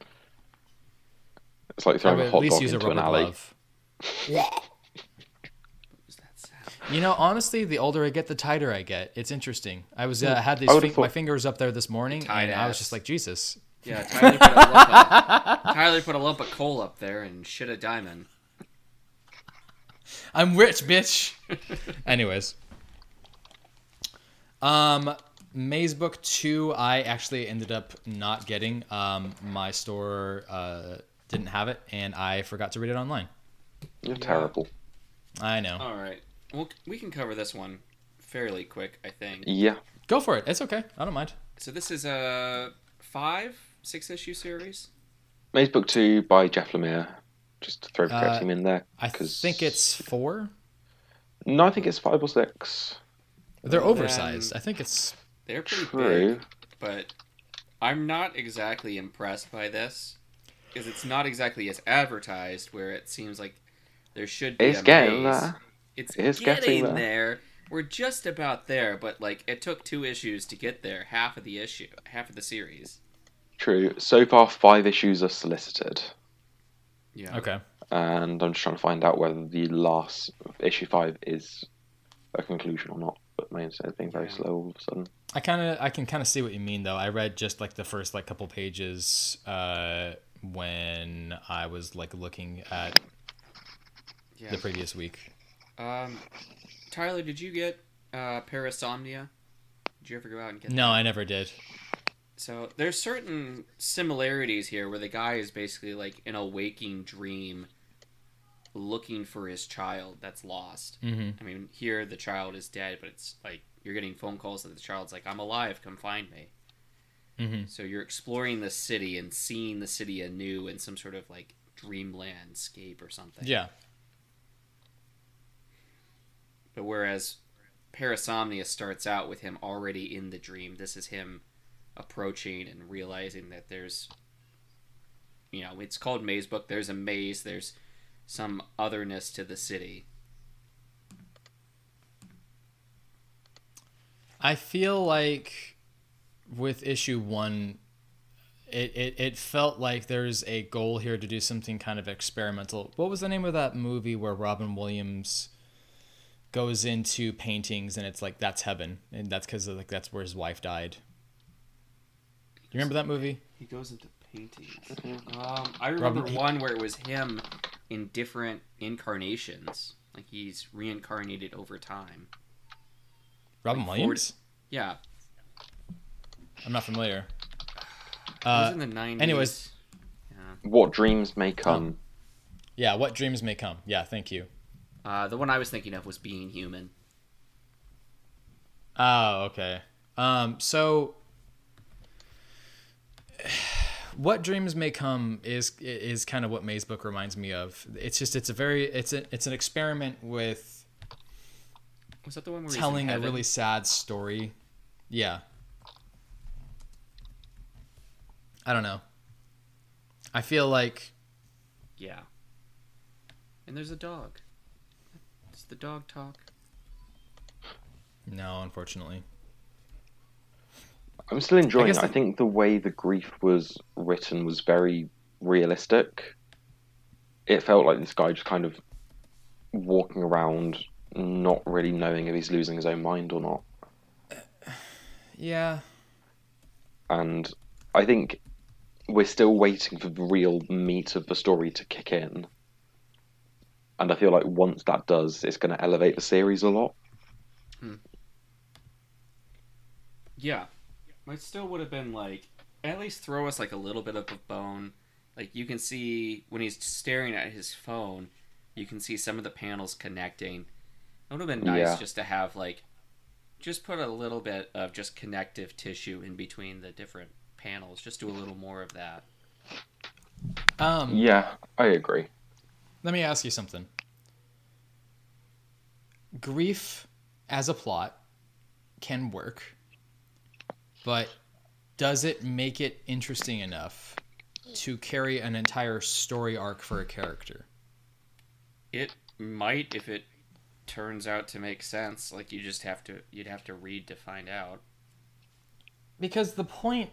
It's like throwing a hot least dog into an alley. glove. What was that sound? You know, honestly, the older I get, the tighter I get. It's interesting. I was uh, had these I my fingers up there this morning, Tight and I was just like, Jesus. Yeah, Tyler put, a lump of, Tyler put a lump of coal up there and shit a diamond. I'm rich, bitch. Anyways, um, Mazebook Two, I actually ended up not getting. Um, my store uh didn't have it, and I forgot to read it online. You're Yeah. terrible. I know. All right. Well, we can cover this one fairly quick, I think. Yeah. Go for it. It's okay. I don't mind. So this is a five, six issue series. Mazebook 2 by Jeff Lemire. Just to throw the correct Uh, team in there. I 'cause- think it's four. No, I think it's five or six. They're Then- oversized. I think it's They're pretty True. big, but I'm not exactly impressed by this because it's not exactly as advertised. Where it seems like there should be. It's a getting maze. there. It's, It's getting, getting there. We're just about there, but like it took two issues to get there. Half of the issue, half of the series. True. So far, five issues are solicited, Yeah. okay. and I'm just trying to find out whether the last issue five is a conclusion or not. But my internet's being very Yeah. slow all of a sudden. I kind of I can kind of see what you mean though. I read just like the first like couple pages uh, when I was like looking at Yeah. the previous week. Um, Tyler, did you get uh, Parasomnia? Did you ever go out and get? No, I never did. So there's certain similarities here where the guy is basically like in a waking dream looking for his child that's lost. hmm I mean, here the child is dead, but it's like you're getting phone calls that the child's like, I'm alive, come find me. hmm So you're exploring the city and seeing the city anew in some sort of like dream landscape or something. Yeah. But whereas Parasomnia starts out with him already in the dream, this is him approaching and realizing that there's, you know, it's called Mazebook. There's a maze. There's some otherness to the city. I feel like with issue one, it, it, it felt like there's a goal here to do something kind of experimental. What was the name of that movie where Robin Williams goes into paintings and it's like that's heaven and that's because like that's where his wife died. You remember that movie? He goes into paintings. Um, I remember Robin- one where it was him in different incarnations. Like he's reincarnated over time. Robin Like Williams? Yeah, I'm not familiar. it was Uh, in the 90s. anyways. Yeah. What dreams may come. yeah, what dreams may come. Yeah, thank you. Uh, the one I was thinking of was Being Human. Oh, okay. Um, so what dreams may come is is kind of what Mazebook reminds me of. It's just it's a very it's a, it's an experiment with Was that the one telling a really sad story. Yeah. I don't know. I feel like Yeah. And there's a dog. Does the dog talk? no, unfortunately. I'm still enjoying guess it. I think the way the grief was written was very realistic. It felt like this guy just kind of walking around, not really knowing if he's losing his own mind or not. Yeah. And I think we're still waiting for the real meat of the story to kick in. And I feel like once that does, it's going to elevate the series a lot. Yeah. It still would have been like at least throw us like a little bit of a bone. Like you can see when he's staring at his phone, you can see some of the panels connecting. It would have been nice Yeah. just to have like just put a little bit of just connective tissue in between the different panels. Just do a little more of that. Um Yeah, I agree. Let me ask you something. Grief as a plot can work, but does it make it interesting enough to carry an entire story arc for a character? It might if it turns out to make sense. Like you just have to you'd have to read to find out. Because the point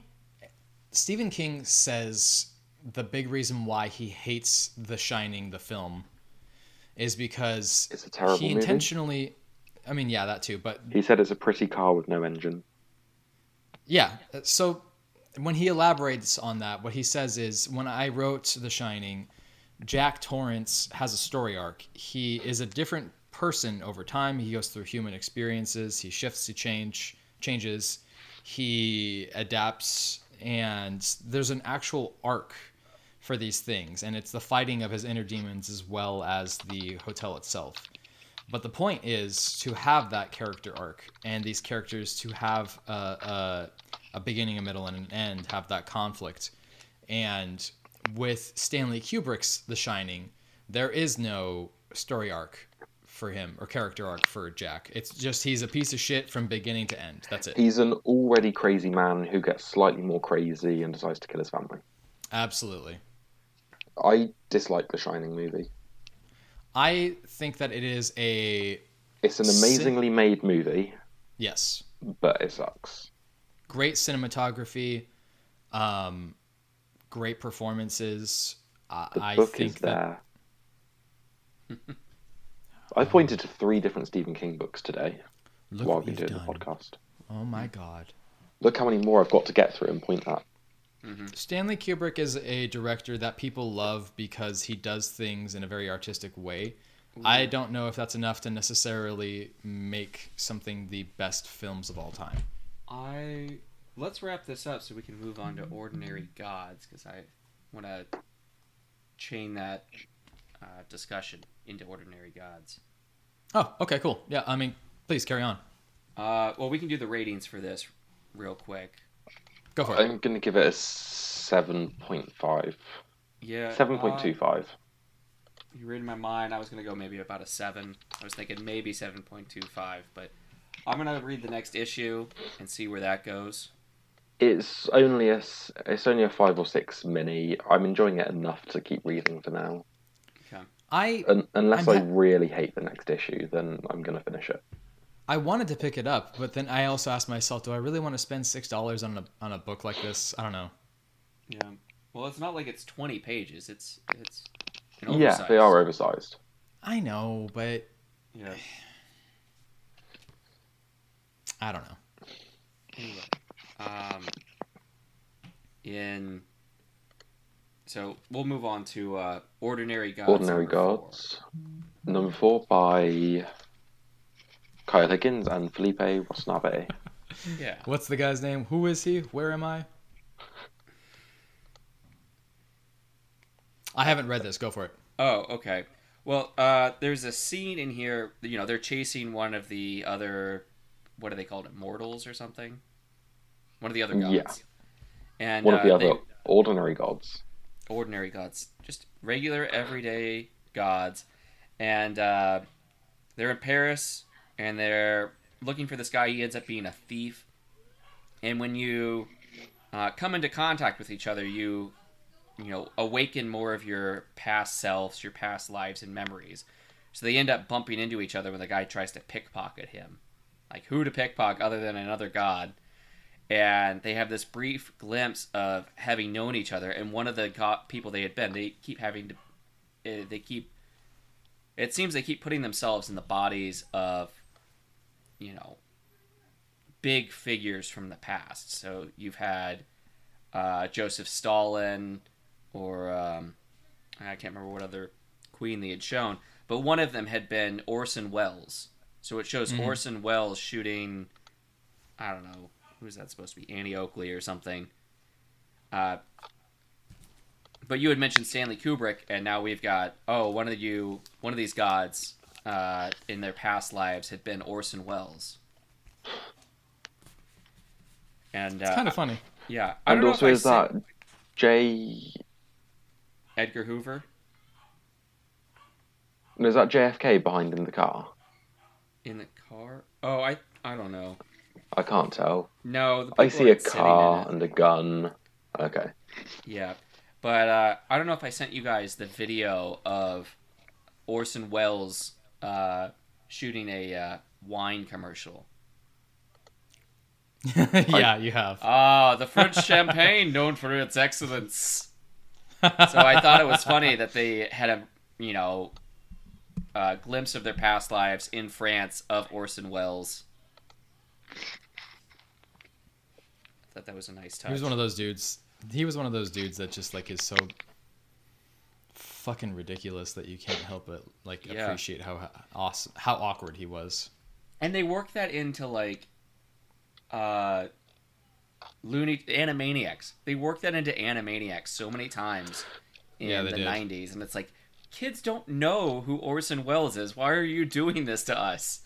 Stephen King says the big reason why he hates The Shining, the film, is because It's a terrible he movie. intentionally. I mean, yeah, that too. But He said it's a pretty car with no engine. Yeah. So when he elaborates on that, what he says is when I wrote The Shining, Jack Torrance has a story arc. He is a different person over time. He goes through human experiences. He shifts, he change, changes, he adapts, and there's an actual arc for these things, and it's the fighting of his inner demons as well as the hotel itself. But the point is to have that character arc and these characters to have a, a, a beginning, a middle, and an end, have that conflict. And with Stanley Kubrick's The Shining, there is no story arc for him or character arc for Jack. It's just he's a piece of shit from beginning to end. That's it. He's an already crazy man who gets slightly more crazy and decides to kill his family. Absolutely. I dislike the Shining movie. I think that it is a It's an amazingly made movie, yes, but it sucks. great cinematography, um, great performances. I, The I book think is that there. I pointed to three different Stephen King books today look while been doing done. the podcast. Oh my god. Look how many more I've got to get through and point at. Stanley Kubrick is a director that people love because he does things in a very artistic way. I don't know if that's enough to necessarily make something the best films of all time. I let's wrap this up so we can move on to ordinary gods because I want to chain that uh, discussion into ordinary gods. Oh, okay, cool. Yeah, I mean, please carry on. Uh, well, we can do the ratings for this real quick. Go for it. I'm going to give it a 7.5. Yeah, uh, 7.25. you read my mind. I was gonna go maybe about a seven. I was thinking maybe seven point two five, but I'm gonna read the next issue and see where that goes. It's only a it's only a five or six mini. I'm enjoying it enough to keep reading for now. I Un- unless I really hate the next issue, then I'm going to finish it. I wanted to pick it up, but then I also asked myself, do I really want to spend six dollars on a on a book like this? I don't know. Yeah. Well, it's not like it's twenty pages. It's it's. an Yeah, they are oversized. I know, but Yeah. I don't know. Anyway, um, in so we'll move on to uh, ordinary gods. Ordinary number four. Gods. Number four by Kyle Higgins and Felipe Rosnave. Yeah. What's the guy's name? Who is he? Where am I? I haven't read this. Go for it. Oh, okay. Well, uh, there's a scene in here. You know, they're chasing one of the other. What are they called? Immortals or something. One of the other gods. Yeah. And One of the uh, other they- ordinary gods. ordinary gods, just regular everyday gods, and uh, they're in Paris and they're looking for this guy. He ends up being a thief, and when you uh, come into contact with each other, you you know awaken more of your past selves, your past lives and memories. So they end up bumping into each other when the guy tries to pickpocket him. Like who to pickpocket other than another god? and they have this brief glimpse of having known each other and one of the go- people they had been they keep having to uh, they keep it seems they keep putting themselves in the bodies of you know big figures from the past so you've had uh, joseph stalin or um, i can't remember what other queen they had shown but one of them had been orson welles so it shows Mhm. orson welles shooting i don't know who's that supposed to be? Annie Oakley or something. Uh, but you had mentioned Stanley Kubrick, and now we've got oh one of you one of these gods uh, in their past lives had been Orson Welles. And uh, It's kind of funny. yeah, I And don't know also if is sent that J Edgar Hoover. is that JFK behind in the car? in the car. Oh, I I don't know. I can't tell. No, the I see a aren't sitting in car and a gun. Okay. Yeah, but uh, I don't know if I sent you guys the video of Orson Welles uh, shooting a uh, wine commercial. yeah, you have. Ah, the French champagne known for its excellence. So I thought it was funny that they had a you know a glimpse of their past lives in France of Orson Welles. I thought that was a nice touch. He was one of those dudes. He was one of those dudes that just like is so fucking ridiculous that you can't help but like Yeah. appreciate how awesome, how awkward he was. and they work that into like uh looney animaniacs they work that into animaniacs so many times in Yeah, the did. 90s and it's like kids don't know who orson welles is why are you doing this to us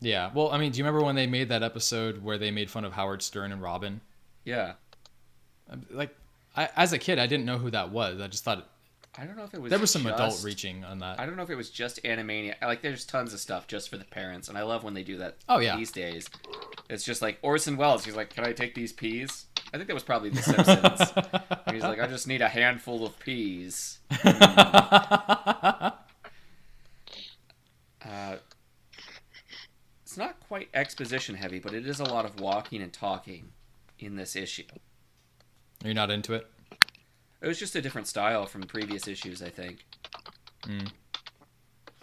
Yeah. Well, I mean, do you remember when they made that episode where they made fun of Howard Stern and Robin? yeah Like, I, as a kid, I didn't know who that was. I just thought I don't know if it was. There was some just, adult reaching on that. I don't know if it was just Animania. Like, there's tons of stuff just for the parents, and I love when they do that. Oh, yeah. These days, it's just like Orson Welles. He's like, "Can I take these peas?" I think that was probably The Simpsons. He's like, "I just need a handful of peas." Uh, it's not quite exposition heavy, but it is a lot of walking and talking in this issue. Are You're not into it? It was just a different style from previous issues, I think.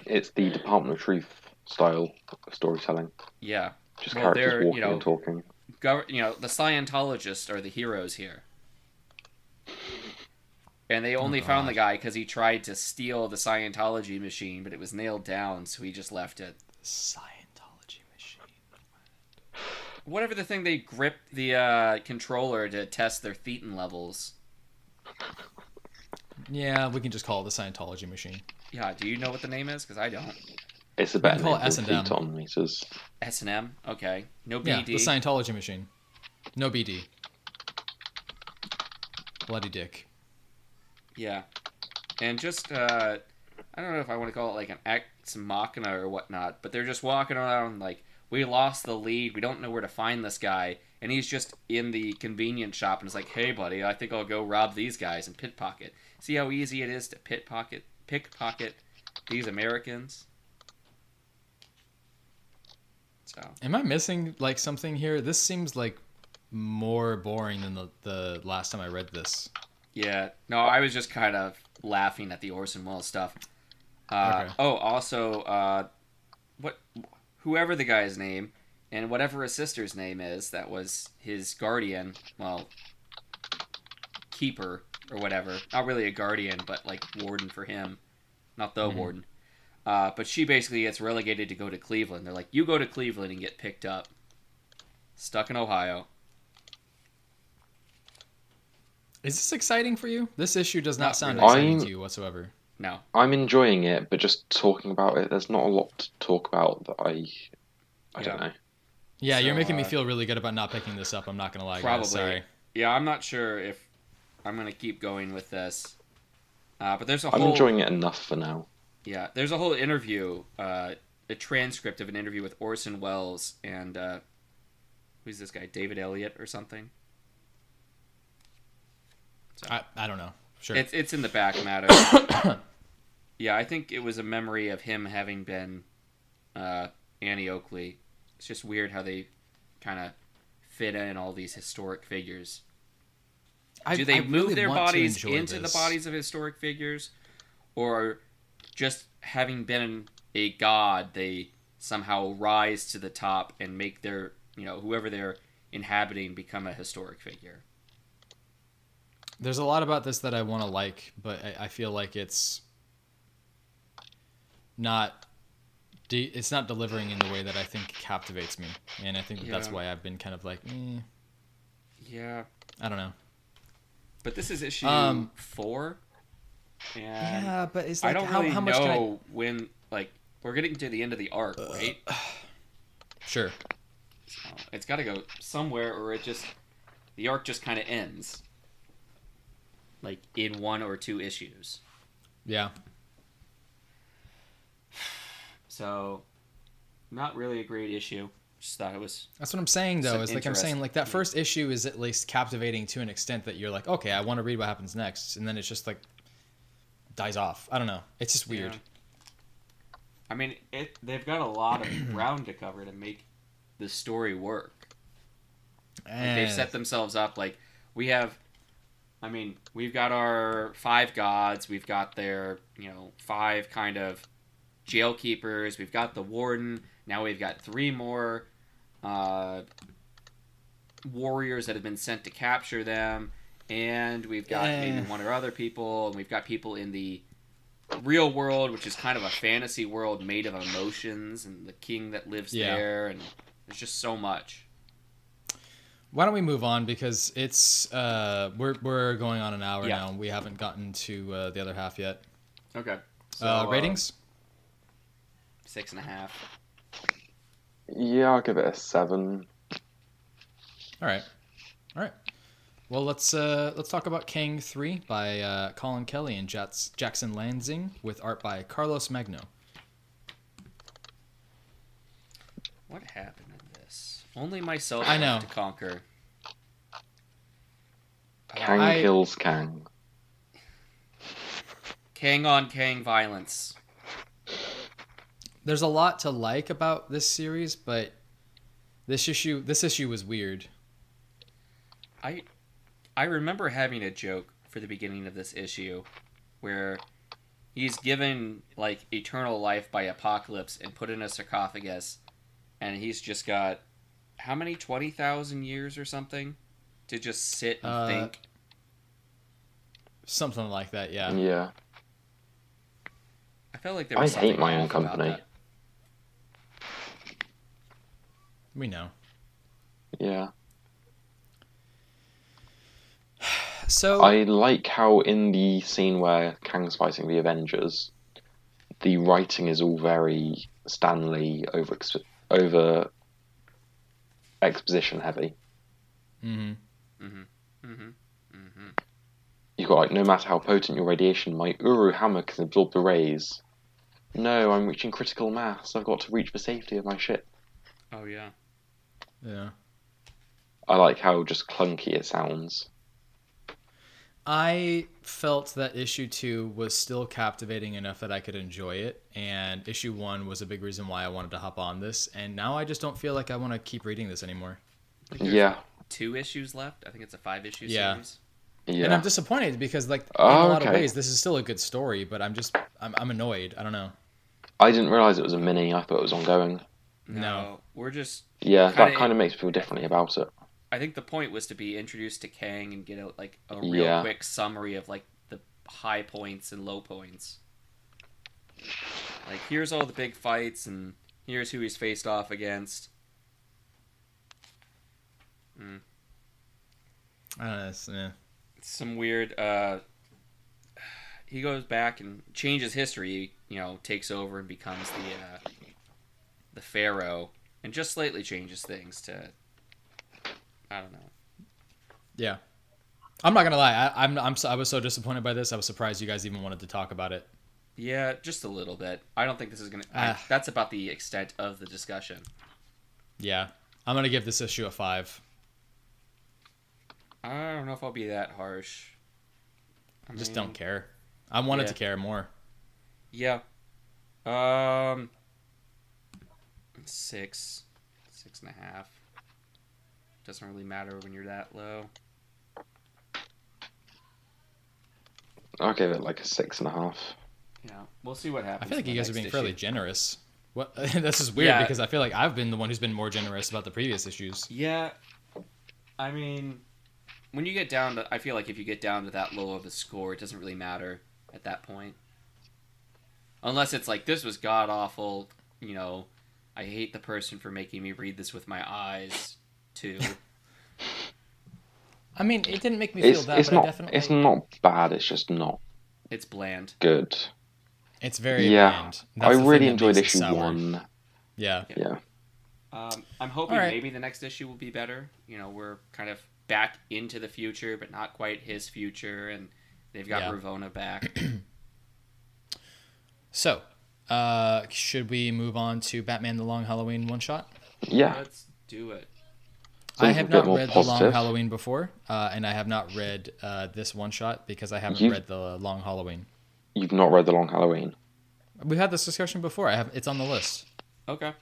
It's the Department of Truth style of storytelling. Yeah. Just Well, characters they're, you know- and talking. Gov- you know, the Scientologists are the heroes here. And they only found the guy because he tried to steal the Scientology machine, but it was nailed down, so he just left it. Scientology machine. Whatever the thing they grip the uh, controller to test their thetan levels. Yeah, we can just call it the Scientology machine. Yeah, do you know what the name is? Because I don't. It's a better call name it S&M. thetan meters. S and M. Okay. No BD. Yeah, the Scientology machine. No BD. Bloody dick. Yeah. And just, uh, I don't know if I want to call it like an ex machina or whatnot, but they're just walking around like, we lost the lead, we don't know where to find this guy, and he's just in the convenience shop and is like, hey buddy, I think I'll go rob these guys and pickpocket. See how easy it is to pickpocket, pickpocket these Americans? So, Am I missing like something here? This seems like more boring than the, the last time I read this. Yeah, no, I was just kind of laughing at the Orson Welles stuff. Uh, Okay. Oh, also, uh, what, whoever the guy's name and whatever his sister's name is, that was his guardian. Well, keeper or whatever. Not really a guardian, but like warden for him, not the Mhm. warden. Uh, but she basically gets relegated to go to Cleveland. They're like, you go to Cleveland and get picked up. Stuck in Ohio. Is this exciting for you? This issue does not, Not sound really. exciting I'm- to you whatsoever. No. I'm enjoying it, but just talking about it, there's not a lot to talk about that I. I don't know. Yeah, you're So, making me uh, feel really good about not picking this up. I'm not gonna lie, Probably. guys. Sorry. Yeah, I'm not sure if I'm gonna keep going with this. Uh, but there's a I'm whole enjoying it enough for now. yeah, there's a whole interview, uh, a transcript of an interview with Orson Welles and uh, who's this guy, David Elliott or something. I, I don't know. Sure. It's it's in the back matter. yeah, I think it was a memory of him having been uh, Annie Oakley. It's just weird how they kind of fit in all these historic figures. I- Do they I move really their bodies into this. the bodies of historic figures, or just having been a god, they somehow rise to the top and make their you know whoever they're inhabiting become a historic figure? There's a lot about this that I want to like, but I, I feel like it's not. De- it's not delivering in the way that I think captivates me, and I think that that's why I've been kind of like, eh, Yeah, I don't know. but this is issue Um, four, and yeah, but it's like, I don't how, really how much know when like we're getting to the end of the arc, Uh, right? Sure. So it's got to go somewhere, or it just the arc just kind of ends, like in one or two issues. Yeah. So, not really a great issue. Just thought it was. That's what I'm saying though. Is like I'm saying like that first issue is at least captivating to an extent that you're like, okay, I want to read what happens next, and then it's just like dies off. I don't know. It's just weird. Yeah. I mean, it. They've got a lot of ground to cover to make the story work. Like, they've set themselves up like we have. I mean, we've got our five gods. We've got their, you know, five kind of jail keepers. We've got the warden. Now we've got three more uh, warriors that have been sent to capture them, and we've got Eh. maybe one or other people, and we've got people in the real world, which is kind of a fantasy world made of emotions, and the king that lives Yeah. there, and there's just so much. Why don't we move on because it's uh we're we're going on an hour Yeah. now. and We haven't gotten to uh, the other half yet. Okay. So, uh, ratings? Six and a half. Yeah, I'll give it a seven. All right. All right. Well, let's uh, let's talk about Kang Three by uh, Colin Kelly and Jats- Jackson Lanzing with art by Carlos Magno. What happened in this? Only myself I know. to conquer. Kang I- kills Kang. Kang on Kang violence. There's a lot to like about this series, but this issue this issue was weird. I I remember having a joke for the beginning of this issue where he's given like eternal life by apocalypse and put in a sarcophagus and he's just got how many 20,000 years or something to just sit and Uh, think. Something like that, yeah. Yeah. I felt like there I hate my own off about company. that. We know. Yeah. So I like how in the scene where Kang's fighting the Avengers, the writing is all very Stan Lee over over exposition heavy. mhm. Mhm. Mhm. Mhm. You've got like no matter how potent your radiation, my Uru hammer can absorb the rays. No, I'm reaching critical mass. I've got to reach the safety of my ship. Oh yeah. Yeah. I like how just clunky it sounds. I felt that issue two was still captivating enough that I could enjoy it, and issue one was a big reason why I wanted to hop on this. And now I just don't feel like I want to keep reading this anymore. I think there's Yeah, Two issues left. I think it's a five issue Yeah. series. yeah. And I'm disappointed because, like, in Oh, a lot of ways, this is still a good story, but I'm just, I'm, I'm annoyed. I don't know. I didn't realize it was a mini. I thought it was ongoing. No. We're just Yeah, Kinda- that kind of makes me feel differently about it. I think the point was to be introduced to Kang and get a like a real Yeah. quick summary of like the high points and low points. Like here's all the big fights and here's who he's faced off against. Mm. I don't know. It's, eh. Some weird uh he goes back and changes history, you know, takes over and becomes the uh the pharaoh and just slightly changes things to I don't know. Yeah. I'm not gonna lie. I, I'm, I'm, so, I was so disappointed by this. I was surprised you guys even wanted to talk about it. Yeah, just a little bit. I don't think this is gonna. I, Ah. that's about the extent of the discussion. Yeah, I'm gonna give this issue a five. I don't know if I'll be that harsh. I I just mean, don't care. I wanted yeah. to care more. Yeah. Um. Six, six and a half. Doesn't really matter when you're that low. I'll give it like a six and a half. Yeah, we'll see what happens. I feel like you guys are next being fairly generous. What? this is weird Yeah. because I feel like I've been the one who's been more generous about the previous issues. Yeah, I mean, when you get down to, I feel like if you get down to that low of a score, it doesn't really matter at that point. Unless it's like this was god awful, you know, I hate the person for making me read this with my eyes. Too. I mean, it didn't make me feel It's that, it's but not I definitely. it's not bad. It's just not it's bland. good. It's very Yeah, bland. I That's the really that enjoyed issue sour. one. Yeah. Yeah, Um, I'm hoping All right. maybe the next issue will be better. You know, we're kind of back into the future, but not quite his future, and they've got Yeah. Ravonna back. So, uh, should we move on to Batman: The Long Halloween one shot? yeah. Let's do it. I have not more read The Long. Halloween before, uh, and I have not read uh, this one shot because I haven't You- read The Long Halloween. You've not read the Long Halloween. We've had this discussion before. I have it's on the list. Okay.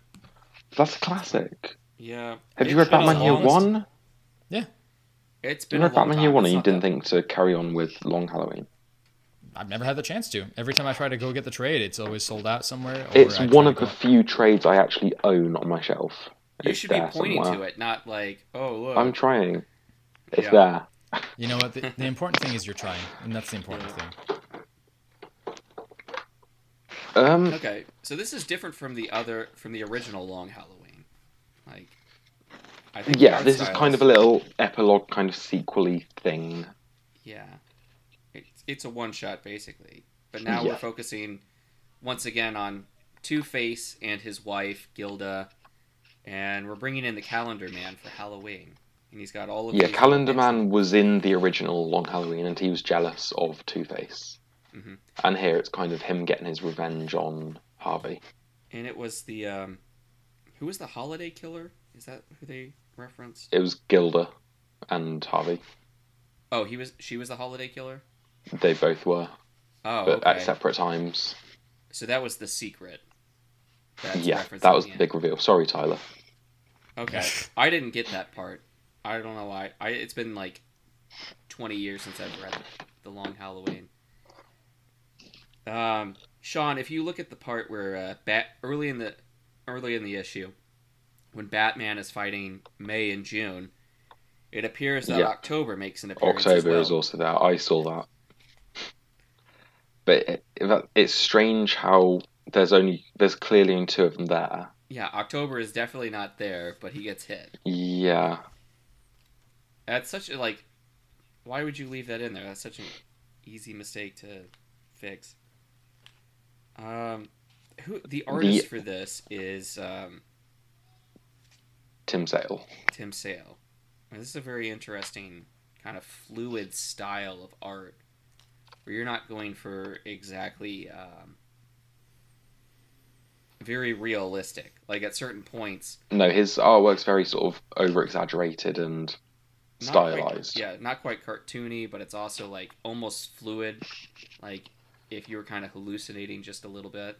That's a classic. Yeah. Have you read Batman Year One? Yeah. It's been a read long Batman. Year One, and you didn't that- think to carry on with Long Halloween. I've never had the chance to. Every time I try to go get the trade, it's always sold out somewhere. or It's one of the go- few trades I actually own on my shelf. You It's should be there pointing somewhere. to it, not like, oh look. I'm trying. It's Yeah. there. You know what? The, the important thing is you're trying, and that's the important Yeah. thing. Um, Okay, so this is different from the other from the original Long Halloween. Like, I think yeah, this is kind of a little epilogue, kind of sequely thing. Yeah, it's a one shot basically. But now Yeah. we're focusing once again on Two Face and his wife Gilda, and we're bringing in the Calendar Man for Halloween. and he's got all of Yeah, Calendar Man was in the original Long Halloween, and he was jealous of Two Face. Mhm. And here it's kind of him getting his revenge on Harvey. And it was the um, who was the holiday killer? Is that who they referenced? It was Gilda and Harvey. Oh, he was. She was the holiday killer. They both were, Oh, but okay. at separate times. So that was the secret. That's yeah, that was the big reveal. Sorry, Tyler. Okay, I didn't get that part. I don't know why. I it's been like twenty years since I've read the Long Halloween. Um, Sean, if you look at the part where uh, Bat early in the early in the issue, when Batman is fighting May and June, it appears that Yeah. October makes an appearance. October well. is also there. I saw that. But it, it- it's strange how there's only there's clearly only two of them there. Yeah, October is definitely not there, but he gets hit. Yeah, That's such a like. Why would you leave that in there? That's such an easy mistake to fix. Um, who the artist for this is um, Tim Sale. Tim Sale. This is a very interesting kind of fluid style of art, where you're not going for exactly um, very realistic. Like at certain points, No, his artwork's very sort of over exaggerated and not quite- stylized. yeah, not quite cartoony, but it's also like almost fluid. Like if you were kind of hallucinating just a little bit.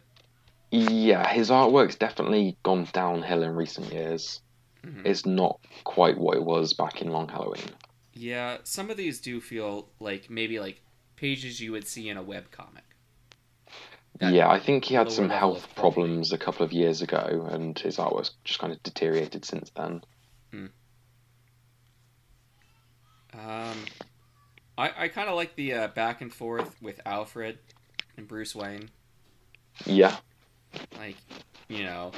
Yeah, his artwork's definitely gone downhill in recent years. Mhm. It's not quite what it was back in Long Halloween. Yeah, some of these do feel like maybe like pages you would see in a web comic. That- yeah, I think he had some health problems a couple of years ago, and his artwork's just kind of deteriorated since then. Um, I I kind of like the uh, back and forth with Alfred and Bruce Wayne. Yeah, Like, you know,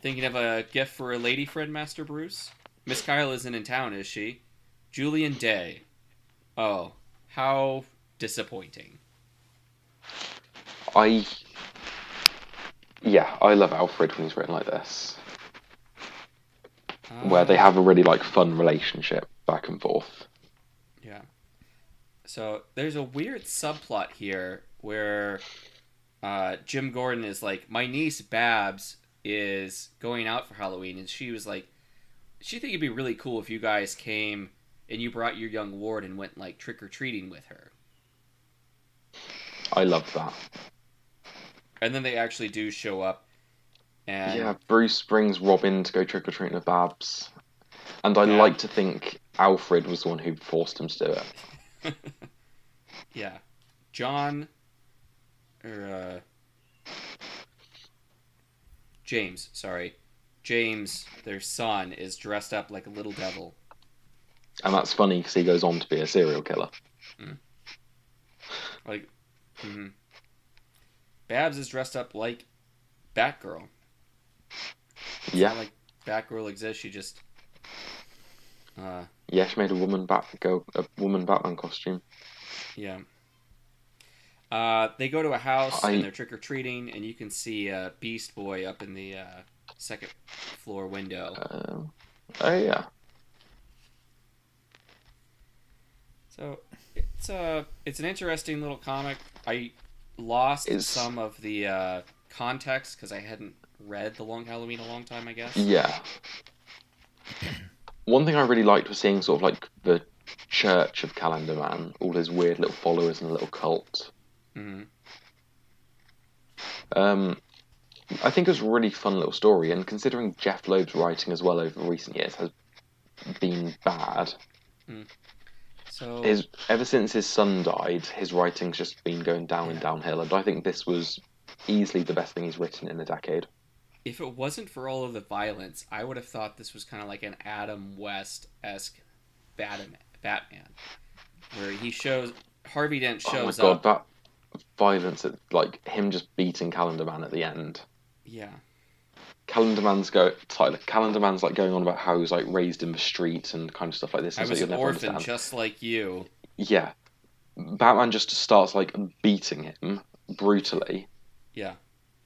thinking of a gift for a lady friend, Master Bruce. Miss Kyle isn't in town, is she? Julian Day. Oh, how disappointing. I. Yeah, I love Alfred when he's written like this, where they Uh, have a really like fun relationship back and forth. Yeah. So there's a weird subplot here where uh, Jim Gordon is like, my niece Babs is going out for Halloween, and she was like, she think it'd be really cool if you guys came and you brought your young ward and went like trick or treating with her. I love that. And then they actually do show up, and Yeah, Bruce brings Robin to go trick or treating with Babs, and I Yeah. like to think Alfred was the one who forced him to do it. yeah, John or uh, James, sorry, James, their son, is dressed up like a little devil. And that's funny because he goes on to be a serial killer. Like, mhm. Babs is dressed up like Batgirl. It's Yeah, not like Batgirl exists. She just, uh, yeah, she made a woman bat go a woman Batman costume. yeah. Uh, they go to a house I- and they're trick or treating, and you can see uh, Beast Boy up in the uh, second floor window. Um, oh yeah, So it's uh it's an interesting little comic. I lost Is- some of the uh, context because I hadn't read The Long Halloween a long time. I guess. yeah. One thing I really liked was seeing sort of like the church of Calendar Man, all his weird little followers and a little cult. hmm Um, I think it was a really fun little story, and considering Jeph Loeb's writing as well over recent years has been bad, So his ever since his son died, his writing's just been going down and downhill, and I think this was easily the best thing he's written in a decade. if it wasn't for all of the violence, I would have thought this was kind of like an Adam West esque Batman. Batman, where he shows Harvey Dent oh my god, up. that violence at like him just beating Calendar Man at the end. Yeah. Calendar Man's go Tyler. Calendar Man's like going on about how he was like raised in the street and kind of stuff like this. I so was an orphan understand. just like you. Yeah. Batman just starts like beating him brutally. Yeah.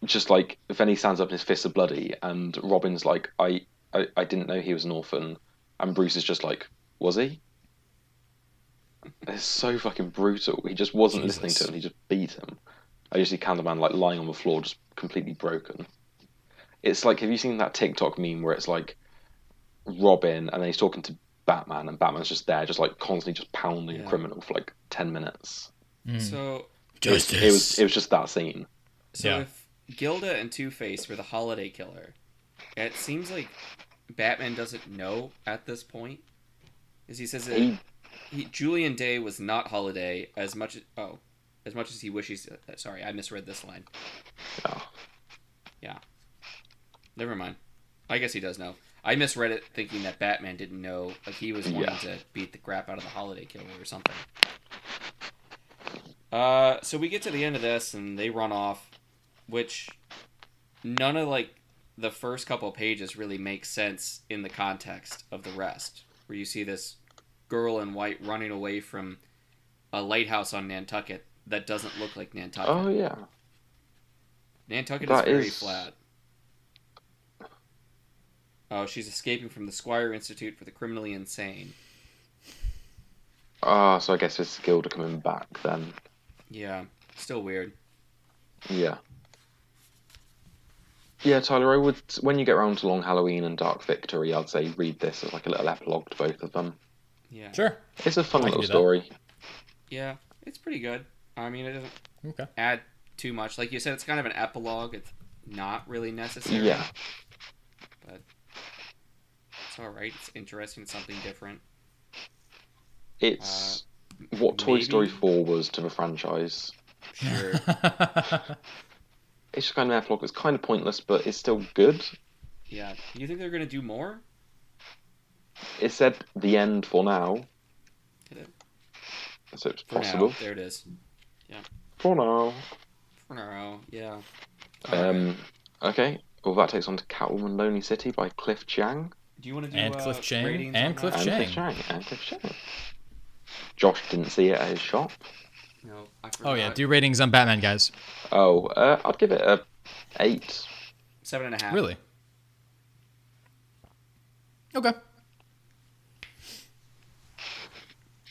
Just like if any stands up and his fists are bloody and Robin's like, I, I, I didn't know he was an orphan and Bruce is just like, was he? It's so fucking brutal. He just wasn't listening to him. He just beat him. I just see Candleman like lying on the floor, just completely broken. It's like, have you seen that TikTok meme where it's like Robin and then he's talking to Batman and Batman's just there, just like constantly just pounding Yeah. a criminal for like ten minutes. So Justice. It was it was just that scene. So Yeah. if Gilda and Two Face were the holiday killer, it seems like Batman doesn't know at this point. As he says that He he, Julian Day was not holiday as much as oh, as much as he wishes. Uh, sorry, I misread this line. oh, Never mind. I guess he does know. I misread it thinking that Batman didn't know, like he was wanting Yeah. to beat the crap out of the holiday killer or something. Uh, so we get to the end of this and they run off, which none of like the first couple pages really make sense in the context of the rest. Where you see this girl in white running away from a lighthouse on Nantucket that doesn't look like Nantucket. oh yeah. Nantucket That is very is- flat. Oh, she's escaping from the Squire Institute for the Criminally Insane. Ah, so I guess it's Gilda coming back then. Yeah, still weird. Yeah. Yeah, Tyler, I would when you get around to Long Halloween and Dark Victory, I'd say read this as like a little epilogue to both of them. Yeah, Sure. It's a fun I little do that. story. yeah, it's pretty good. I mean, it doesn't Okay. add too much. Like you said, it's kind of an epilogue. It's not really necessary. Yeah. It's all right. It's interesting. It's something different. It's what Toy Story 4 was to the franchise. Sure. It's just kind of an epilogue. It's kind of pointless, but it's still good. yeah. Do you think they're gonna do more? It said the end for now, Did it? so it's For possible. now. There it is. Yeah. For now. For now. Yeah. All right. Um, okay. Well, that takes on to Catwoman Lonely City by Cliff Chiang. Do you want to do and uh, Cliff Chiang, and Cliff that? Chiang. Cliff Chiang. And Cliff Chiang. Josh didn't see it at his shop. No, I Oh yeah, do ratings on Batman, guys. Oh, uh, I'd give it a eight. seven and a half. Really? Okay.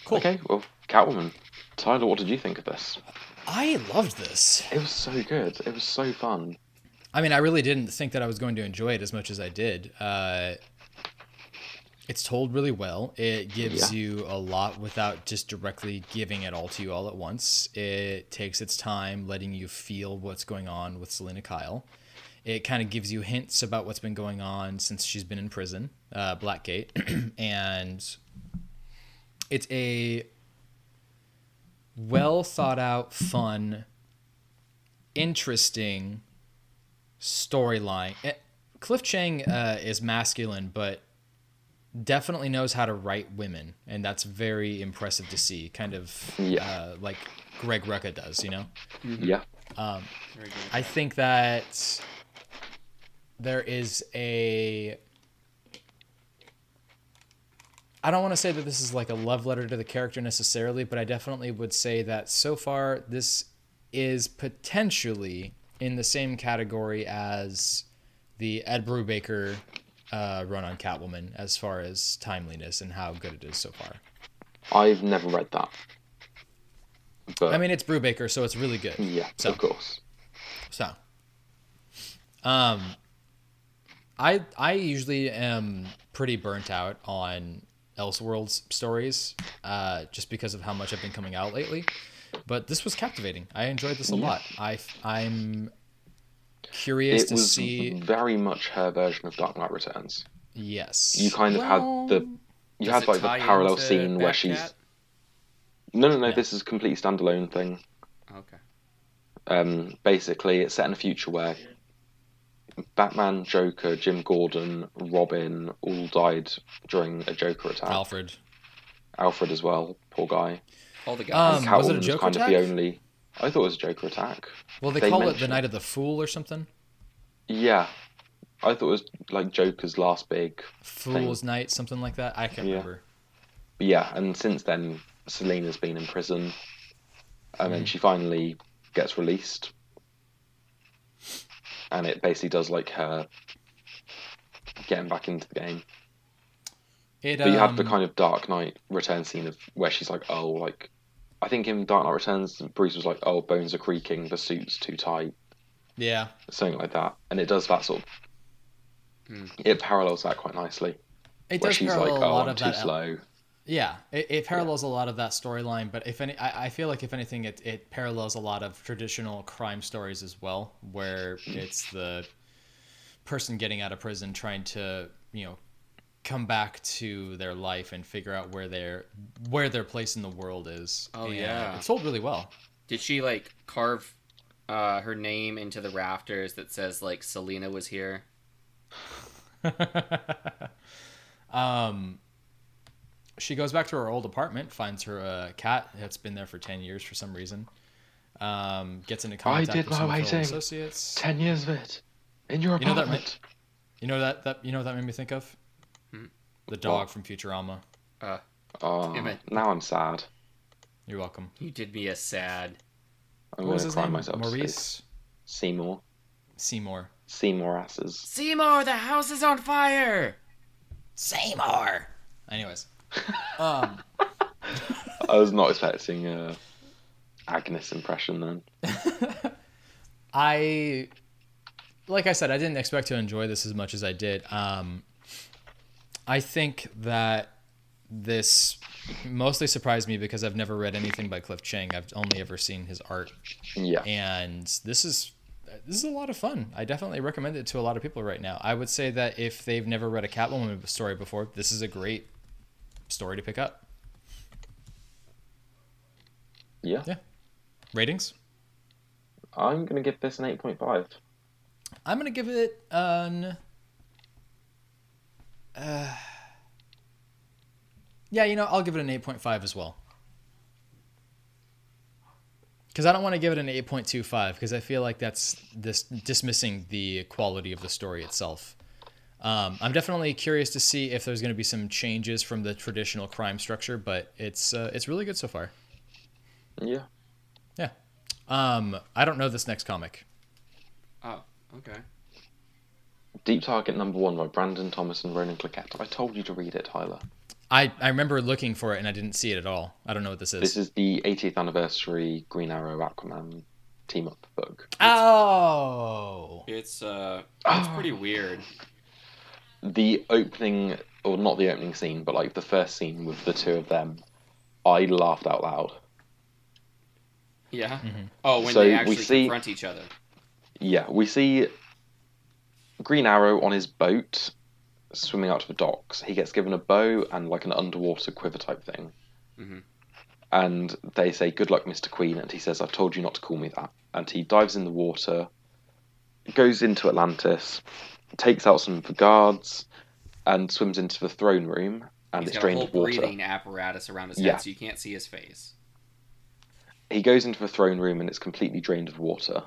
Cool. Okay, well, Catwoman. Tyler, what did you think of this? I loved this. It was so good. It was so fun. I mean, I really didn't think that I was going to enjoy it as much as I did. Uh, it's told really well. It gives Yeah. you a lot without just directly giving it all to you all at once. It takes its time letting you feel what's going on with Selina Kyle. It kind of gives you hints about what's been going on since she's been in prison, uh, Blackgate, and it's a well thought out, fun, interesting storyline. Eh, Cliff Chiang uh, is masculine, but definitely knows how to write women, and that's very impressive to see. Kind of Yeah. uh, like Greg Rucka does, you know. Yeah. Um, I think that there is a. I don't want to say that this is like a love letter to the character necessarily, but I definitely would say that so far this is potentially in the same category as the Ed Brubaker uh, run on Catwoman as far as timeliness and how good it is so far. I've never read that. But I mean, it's Brubaker, so it's really good. yeah, so- of course. So, um, I I usually am pretty burnt out on Elseworlds stories, uh, just because of how much I've been coming out lately. But this was captivating. I enjoyed this a Yeah. lot. I I'm curious It to was see. very much her version of Dark Knight Returns. Yes, You kind of had the you had like the parallel into scene where Batcat? she's no no no Yeah. this is a completely standalone thing. Okay. Um, basically, it's set in a future where Batman, Joker, Jim Gordon, Robin all died during a Joker attack. Alfred. Alfred as well, poor guy. All the guys. Um, was it a Catwoman's Joker kind of attack? the only. I thought it was Joker attack. Well, they, They call it the Night of the Fool or something. Yeah, I thought it was like Joker's last big. Fool's Night, something like that. I can't Yeah. remember. But yeah, and since then, Selina's been in prison, and Hmm. then she finally gets released, and it basically does like her getting back into the game. It, But you have the um, kind of Dark Knight Return scene of where she's like, oh, like, I think in Dark Knight Returns, Bruce was like, oh, bones are creaking, the suit's too tight, yeah. something like that, and it does that sort of. Hmm. It parallels that quite nicely. It where does she's parallel like, a oh, lot I'm of too that. slow. Yeah, it, it parallels a lot of that storyline, but if any, I, I feel like if anything, it, it parallels a lot of traditional crime stories as well, where it's the person getting out of prison trying to, you know, come back to their life and figure out where their where their place in the world is. Oh, And yeah. it's sold really well. Did she like carve uh, her name into the rafters that says like Selina was here? um, she goes back to her old apartment, finds her a cat that's been there for ten years for some reason. Um, gets into contact did with my some old waiting. associates. Ten years of it in your You know that apartment. You know that that you know what that made me think of? The dog What? from Futurama. Uh, oh, Damn it. now I'm sad. You're welcome. you did me a sad. I'm what was gonna his cry name? myself. to sleep. Maurice Seymour. Seymour. Seymour asses. Seymour, the house is on fire. Seymour. Anyways, um, I was not expecting a Agnes impression then. I like I said, I didn't expect to enjoy this as much as I did. Um, I think that this mostly surprised me because I've never read anything by Cliff Chiang. I've only ever seen his art, Yeah. and this is this is a lot of fun. I definitely recommend it to a lot of people right now. I would say that if they've never read a Catwoman story before, this is a great story to pick up. Yeah. Yeah. Ratings? I'm gonna give this an eight point five. I'm gonna give it an. Uh, yeah, you know, I'll give it an 8.5 as well. Because I don't want to give it an 8.25 because I feel like that's this dismissing the quality of the story itself. Um, I'm definitely curious to see if there's going to be some changes from the traditional crime structure, but it's uh, it's really good so far. Yeah. Yeah. Um, I don't know this next comic. Oh, okay. Deep Target number one by Brandon Thomas and Ronan Cliquet. I told you to read it, Tyler. I, I remember looking for it and I didn't see it at all. I don't know what this is. This is the 80th anniversary Green Arrow Aquaman team up book. Oh. It's uh, it's Oh. pretty weird. The opening, or not the opening scene, but like the first scene with the two of them, I laughed out loud. Yeah. Mhm. Oh, when So they we actually see- confront each other. Yeah, we see Green Arrow on his boat swimming out to the docks. He gets given a bow and like an underwater quiver type thing. Mhm. And they say, Good luck, Mr. Queen. And he says, I've told you not to call me that. And he dives in the water, goes into Atlantis, takes out some of the guards, and swims into the throne room. And He's it's got a drained whole water. breathing apparatus around his head, Yeah. so you can't see his face. He goes into the throne room and it's completely drained of water.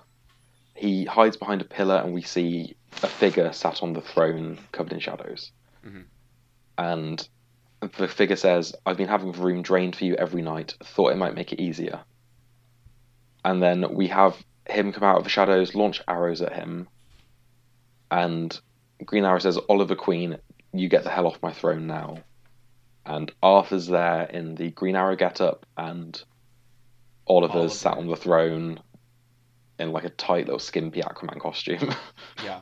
He hides behind a pillar and we see a figure sat on the throne covered in shadows. Mhm. And the figure says, I've been having the room drained for you every night, thought it might make it easier. And then we have him come out of the shadows, launch arrows at him, and Green Arrow says, Oliver Queen, you get the hell off my throne now. And Arthur's there in the Green Arrow getup, and Oliver's Oliver. sat on the throne in like a tight little skimpy Aquaman costume, Yeah.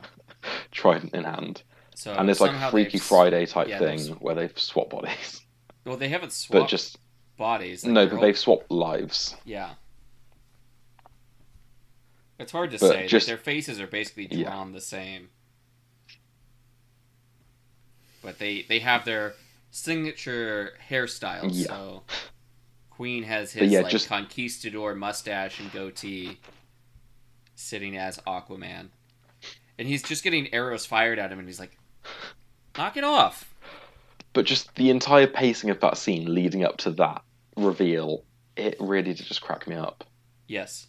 trident in hand. So and it's like a Freaky they've Friday type yeah, thing they've where they've swapped bodies. Well, they haven't swapped But just, bodies. like, no, but all- they've swapped lives. Yeah. It's hard to But say. like, just- their faces are basically Yeah. the same. But they they have their signature hairstyles. Yeah. So Queen has his yeah, like just- conquistador mustache and goatee, sitting as Aquaman, and he's just getting arrows fired at him, and he's like, "Knock it off!" But just the entire pacing of that scene leading up to that reveal, it really did just crack me up. Yes.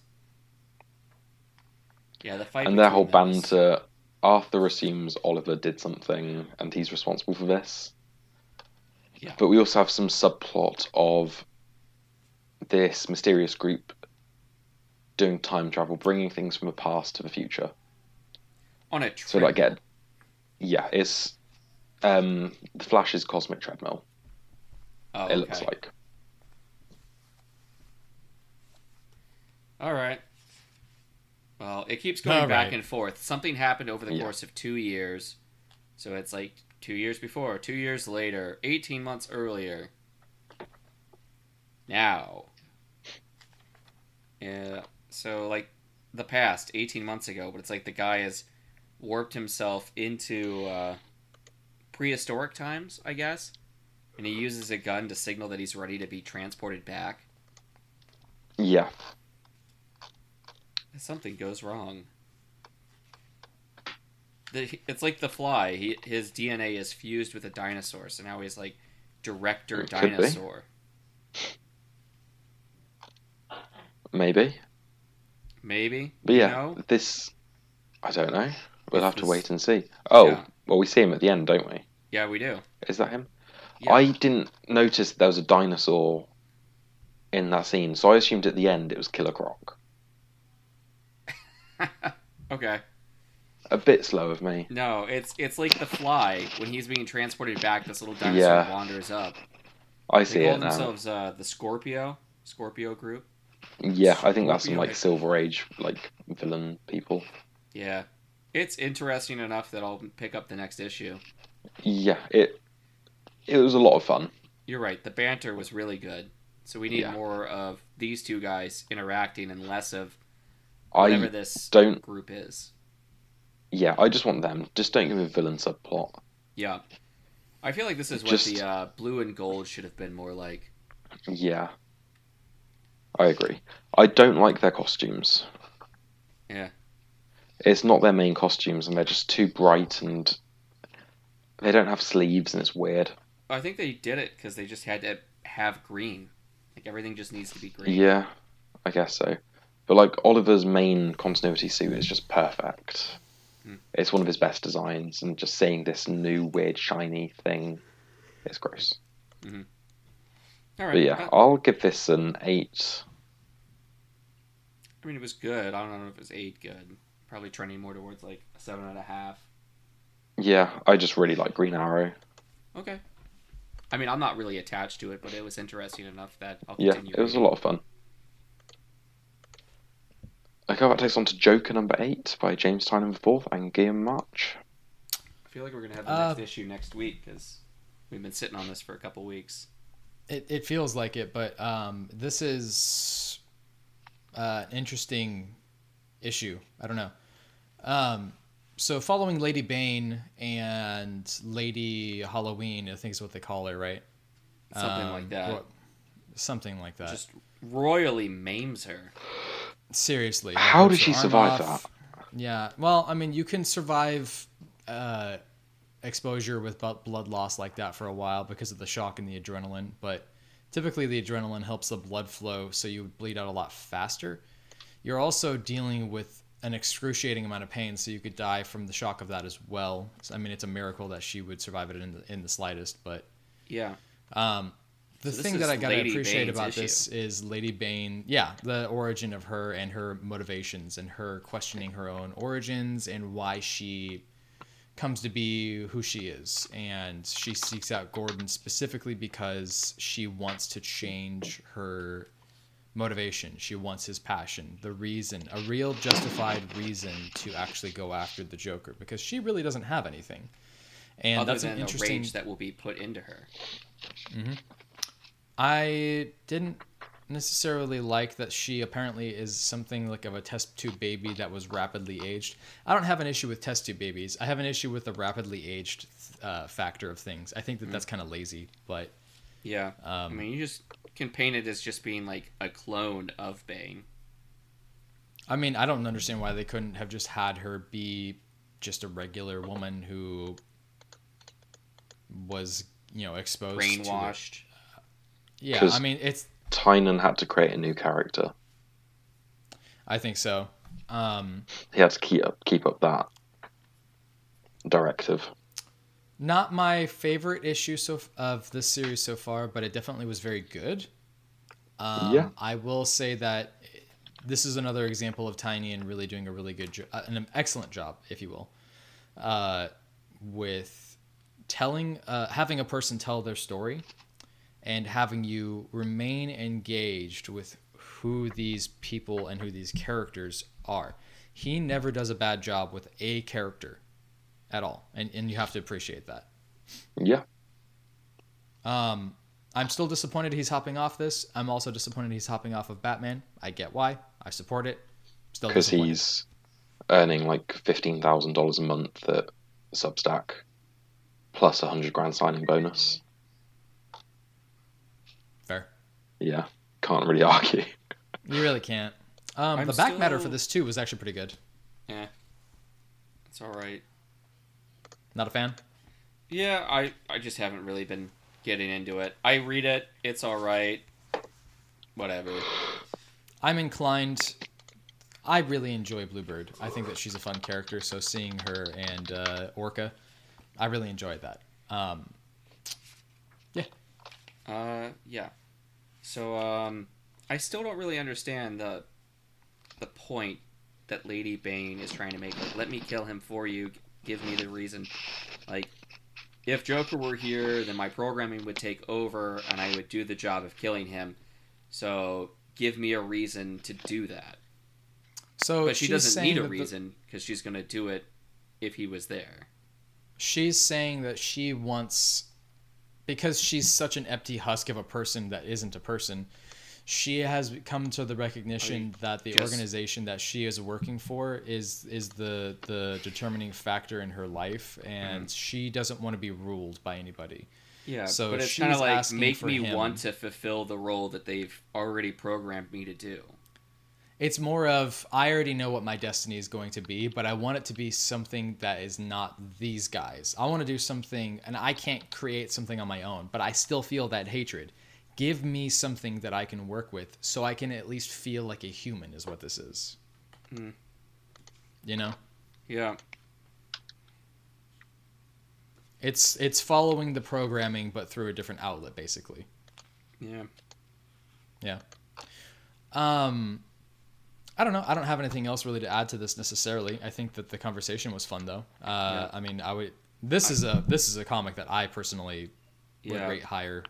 Yeah, the fight. and their whole banter. Arthur assumes Oliver did something and he's responsible for this. Yeah. But we also have some subplot of this mysterious group doing time travel, bringing things from the past to the future. on a trip. So like get, yeah, it's Um, the Flash's cosmic treadmill. Oh, It looks okay. like. All right. Well, it keeps going All back right. and forth. Something happened over the Yeah. course of two years. So it's like two years before, two years later, 18 months earlier. Now. Yeah. So, like, the past, 18 months ago, but it's like the guy has warped himself into uh, prehistoric times, I guess. And he uses a gun to signal that he's ready to be transported back. Yeah. something goes wrong. The, it's like the fly. He, his DNA is fused with a dinosaur, so now he's like director dinosaur. Maybe. Maybe. But yeah, know? this. I don't know. We'll have to wait and see. Oh, Yeah. well, we see him at the end, don't we? Yeah, we do. Is that him? Yeah. I didn't notice there was a dinosaur in that scene, so I assumed at the end it was Killer Croc. okay. A bit slow of me. No, it's it's like the fly when he's being transported back. This little dinosaur Yeah. wanders up. I They see call it now. themselves uh, the Scorpio Scorpio group. Yeah, I think that's some like Silver Age like villain people. Yeah, it's interesting enough that I'll pick up the next issue. Yeah, it it was a lot of fun. You're right. The banter was really good. So we need Yeah. more of these two guys interacting and less of whatever I this don't. group is. Yeah, I just want them. Just don't give a villain subplot. Yeah. I feel like this is what Just- the uh, blue and gold should have been more like. Yeah, I agree. I don't like their costumes. Yeah. It's not their main costumes, and they're just too bright, and they don't have sleeves, and it's weird. I think they did it because they just had to have green. Like everything just needs to be green. Yeah, I guess so. But like Oliver's main continuity suit is just perfect. Hmm. It's one of his best designs, and just seeing this new weird shiny thing is gross. All right. But yeah, uh, I'll give this an eight. I mean, it was good. I don't know if it was eight good. Probably trending more towards like a seven and a half. Yeah, I just really like Green Arrow. Okay. I mean, I'm not really attached to it, but it was interesting enough that I'll Yeah, it was a lot of fun. Okay, that takes on to Joker number eight by James Tynion IV and Guillem March. I feel like we're gonna have the Uh, next issue next week because we've been sitting on this for a couple weeks. It, it feels like it, but um, this is uh, an interesting issue. I don't know. Um, so following Lady Bane and Lady Halloween, I think is what they call her, right? Something Um, like that. what- something like that. Just royally maims her. Seriously. How rips did she survive off. Yeah. Well, I mean, you can survive uh, exposure with blood loss like that for a while because of the shock and the adrenaline, but typically the adrenaline helps the blood flow so you bleed out a lot faster. You're also dealing with an excruciating amount of pain, so you could die from the shock of that as well. So, I mean, it's a miracle that she would survive it in the, in the slightest, but Yeah. um, the So thing that I gotta Lady appreciate Bane's about issue. this is Lady Bane. Yeah, the origin of her and her motivations and her questioning her own origins and why she comes to be who she is. And she seeks out Gordon specifically because she wants to change her motivation. She wants his passion, the reason, a real justified reason to actually go after the Joker because she really doesn't have anything. And Other that's than an the interesting rage that will be put into her. Mm-hmm. I didn't necessarily like that she apparently is something like of a test tube baby that was rapidly aged. I don't have an issue with test tube babies. I have an issue with the rapidly aged uh, factor of things. I think that that's kind of lazy, but Yeah. I um, mean, you just can paint it as just being like a clone of Bane. I mean, I don't understand why they couldn't have just had her be just a regular woman who was, you know, exposed to it. Brainwashed. Yeah, 'Cause- I mean, it's Tynion had to create a new character. I think so. Um He had to keep up keep up that directive. Not my favorite issue so of this series so far, but it definitely was very good. Um, Yeah. I will say that this is another example of Tynion really doing a really good job, an excellent job, if you will, uh, with telling uh, having a person tell their story and having you remain engaged with who these people and who these characters are. He never does a bad job with a character at all, and, and you have to appreciate that. Yeah. Um, I'm still disappointed he's hopping off this. I'm also disappointed he's hopping off of Batman. I get why. I support it. Still Because he's earning like fifteen thousand dollars a month at Substack, plus a hundred grand signing bonus. fair. Yeah, can't really argue. You really can't. Um, the back matter for this too was actually pretty good. Yeah, it's all right. Not a fan. Yeah, I I just haven't really been getting into it. I read it. It's all right. Whatever. I'm inclined. I really enjoy Bluebird. I think that she's a fun character. So seeing her and uh, Orca, I really enjoyed that. Um, yeah. Uh, yeah. So um, I still don't really understand the the point that Lady Bane is trying to make. Like, let me kill him for you. Give me the reason. Like, if Joker were here, then my programming would take over, and I would do the job of killing him. So give me a reason to do that. so But she doesn't need a reason because she's gonna do it if he was there. she's saying that she wants because she's such an empty husk of a person that isn't a person she has come to the recognition that the organization that she is working for is is the the determining factor in her life and mm-hmm. she doesn't want to be ruled by anybody Yeah, So but it's she's kind of like make me him. want to fulfill the role that they've already programmed me to do. It's more of i already know what my destiny is going to be but i want it to be something that is not these guys i want to do something and i can't create something on my own but i still feel that hatred give me something that i can work with so i can at least feel like a human is what this is Hmm. you know Yeah, it's it's following the programming but through a different outlet basically yeah. Yeah. Um, I don't know. I don't have anything else really to add to this necessarily. I think that the conversation was fun though. Uh, Yeah. I mean, I would. This is a this is a comic that I personally would Yeah. rate higher.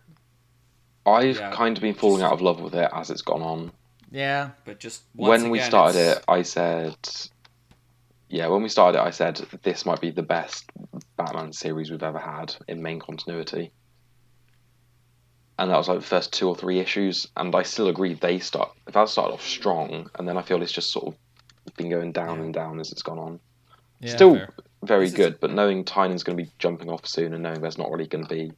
I've Yeah, kind of been falling out of love with it as it's gone on. Yeah. But just once when we started it's- it, I said, yeah, when we started it, I said this might be the best Batman series we've ever had in main continuity. And that was like the first two or three issues, and I still agree they start. That started off strong, and then I feel it's just sort of been going down Yeah. and down as it's gone on. Yeah. Still fair. Very This is- good, but knowing Tynion's going to be jumping off soon, and knowing there's not really going to be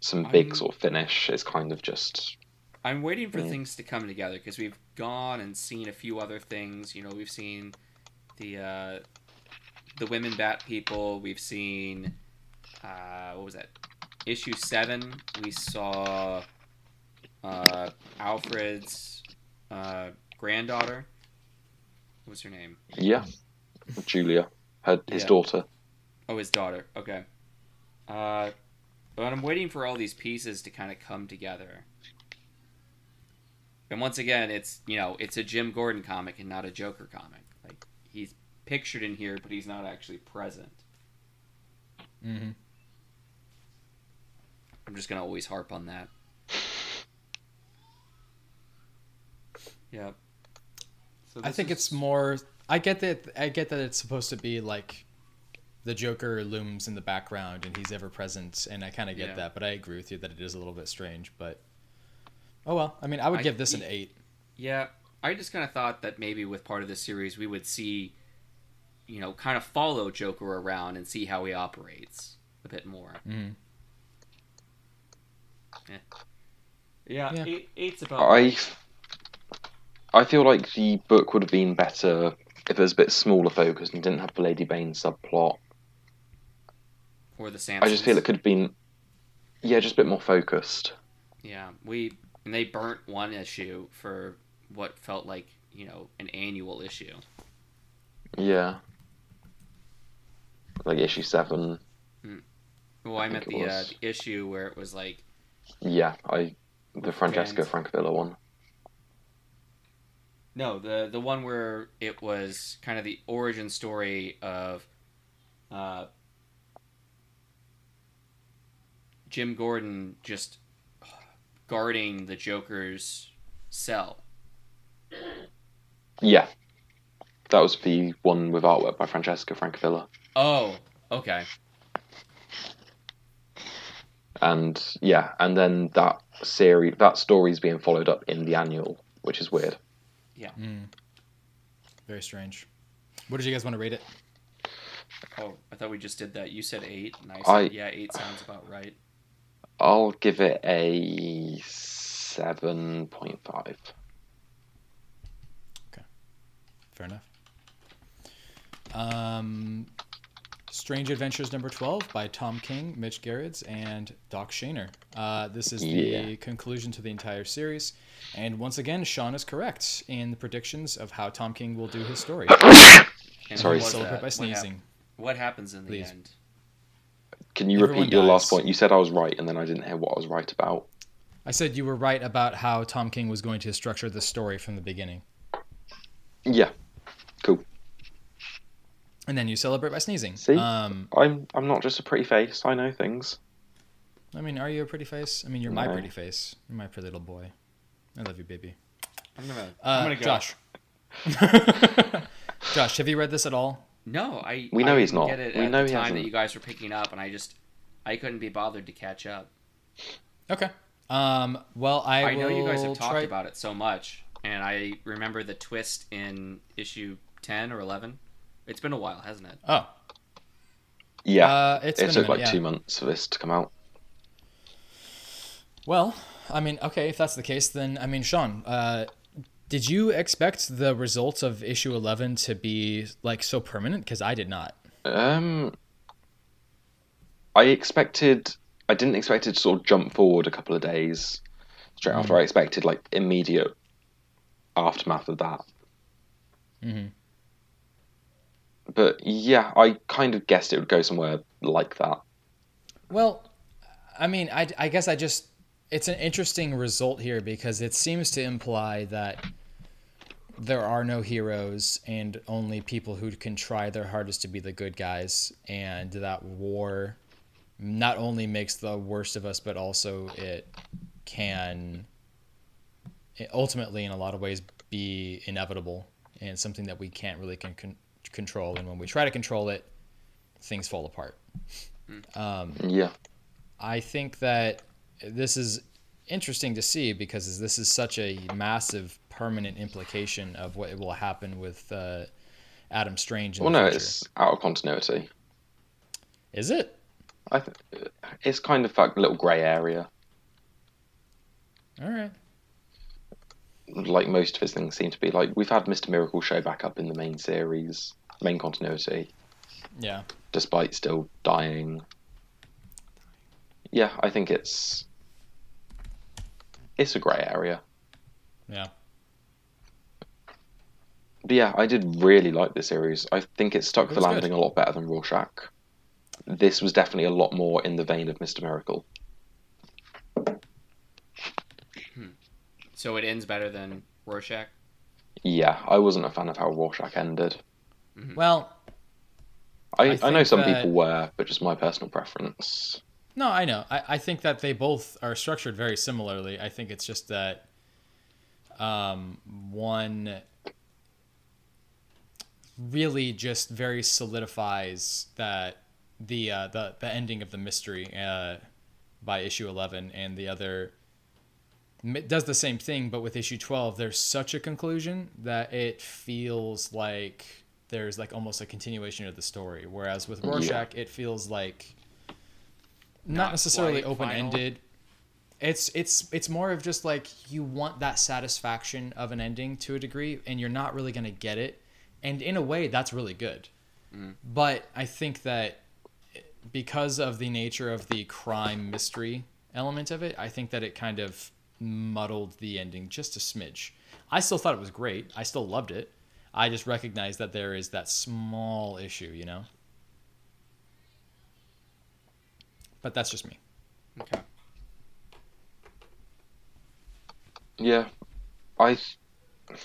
some big I'm- sort of finish, is kind of just I'm waiting for things to come together because we've gone and seen a few other things. You know, we've seen the uh, the women bat people. We've seen uh, what was that? Issue seven. We saw uh, Alfred's uh, granddaughter. What's her name? yeah. Julia, her his Yeah. daughter. Oh, his daughter. Okay. Uh, but I'm waiting for all these pieces to kind of come together. And once again, it's you know it's a Jim Gordon comic and not a Joker comic. Like he's pictured in here, but he's not actually present. hmm I'm just gonna always harp on that. Yep. So I think is- it's more. I get that. I get that it's supposed to be like the Joker looms in the background and he's ever present, and I kind of get Yeah. that. But I agree with you that it is a little bit strange. But oh well. I mean, I would I- give this an eight. Yeah, I just kind of thought that maybe with part of the series we would see, you know, kind of follow Joker around and see how he operates a bit more. hmm Yeah, Yeah. Eight, eight's about. I, I feel like the book would have been better if it was a bit smaller focused and didn't have the Lady Bane subplot. or the Samsons. I just feel it could have been, yeah, just a bit more focused. Yeah, we and they burnt one issue for what felt like you know an annual issue. Yeah. Like issue seven. Well, I, I meant the, uh, the issue where it was like Yeah, I the Vans. Francavilla one. no the the one where it was kind of the origin story of uh, Jim Gordon just guarding the Joker's cell. Yeah, that was the one with artwork by Francesco Francavilla, Oh, okay. And yeah, and then that series, that story's being followed up in the annual, which is weird. Yeah. Very strange. What did you guys want to rate it? Oh, I thought we just did that. You said eight, and I said I- yeah, eight sounds about right. I'll give it a seven point five. Okay. Fair enough. Um, Strange Adventures number 12 by Tom King, Mitch Gerads, and Doc Shaner. Uh, this is the Yeah. conclusion to the entire series. And once again, Sean is correct in the predictions of how Tom King will do his story. And Sorry. what was Celebrate that? by What hap- sneezing. What, happens in the Please. end? Can you Everyone repeat your last point? You said I was right, and then I didn't hear what I was right about. I said you were right about how Tom King was going to structure the story from the beginning. Yeah, cool. And then you celebrate by sneezing. See? Um, I'm I'm not just a pretty face. I know things. I mean, are you a pretty face? I mean, you're my pretty face. You're my pretty little boy. I love you, baby. I'm gonna. Uh, I'm gonna go. Josh. Josh, have you read this at all? No, I. We know I he's didn't. Get it We at know the he time hasn't. that you guys were picking up, and I just, I couldn't be bothered to catch up. Okay. Um, well, I, I, know you guys have talked try- about it so much, and I remember the twist in issue ten or eleven. It's been a while, hasn't it? Oh, Yeah, uh, it's it been a took minute, like yeah. two months for this to come out. Well, I mean, okay, if that's the case, then I mean, Sean, uh, did you expect the results of issue eleven to be like so permanent? Because I did not. Um, I expected. I didn't expect it to sort of jump forward a couple of days straight after. I expected like immediate aftermath of that. Mhm. But yeah, I kind of guessed it would go somewhere like that. Well, I mean, I, I guess I just it's an interesting result here because it seems to imply that there are no heroes and only people who can try their hardest to be the good guys and that war not only makes the worst of us but also it can ultimately in a lot of ways be inevitable and something that we can't really con- control and when we try to control it things fall apart um, Yeah, I think that this is interesting to see because this is such a massive permanent implication of what will happen with uh, Adam Strange. In well, the no, future. it's out of continuity. Is it? I th- it's kind of like a little grey area. All right. Like most of his things seem to be. Like we've had Mister Miracle show back up in the main series, main continuity, Yeah. despite still dying. Yeah, I think it's it's a grey area. Yeah. But yeah, I did really like this series. I think it stuck It the was good. landing a lot better than Rorschach. This was definitely a lot more in the vein of Mister Miracle. Hmm. So it ends better than Rorschach. Yeah, I wasn't a fan of how Rorschach ended. Well, I, I I, know some that- people were, but just my personal preference. no, I know. I, I think that they both are structured very similarly. I think it's just that um, one really just very solidifies that the uh, the the ending of the mystery uh, by issue eleven, and the other does the same thing, but with issue twelve, there's such a conclusion that it feels like there's like almost a continuation of the story. Whereas with Yeah. Rorschach, it feels like not, Not necessarily open ended. It's it's it's more of just like you want that satisfaction of an ending to a degree, and you're not really gonna get it. And in a way, that's really good. Mm. But I think that because of the nature of the crime mystery element of it, I think that it kind of muddled the ending just a smidge. I still thought it was great. I still loved it. I just recognize that there is that small issue, you know? But that's just me. Okay. Yeah, I. I'm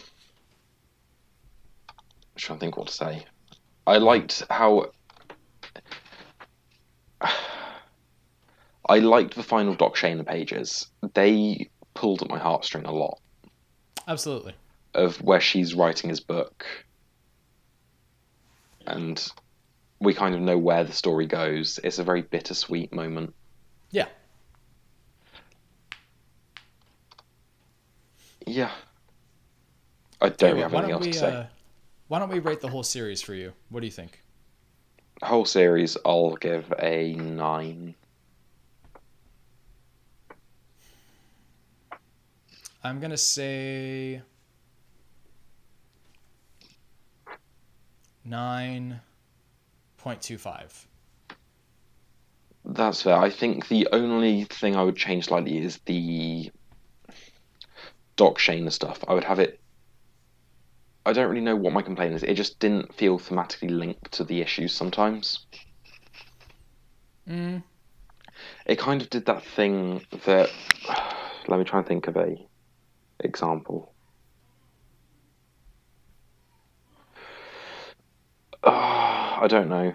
trying to think what to say. I liked how. I liked the final Doc Shaner pages. They pulled at my heartstring a lot Absolutely. Of where she's writing his book, and we kind of know where the story goes. It's a very bittersweet moment. Yeah. Yeah. I don't really have anything else we, to say. uh, why don't we rate the whole series for you? What do you think? whole series, I'll give a nine. I'm gonna say nine point two five. That's fair. I think the only thing I would change slightly is the Doc Shaner stuff. I would have it. I don't really know what my complaint is. It just didn't feel thematically linked to the issues sometimes. Mm, It kind of did that thing that. Let me try and think of a example. Uh, I don't know.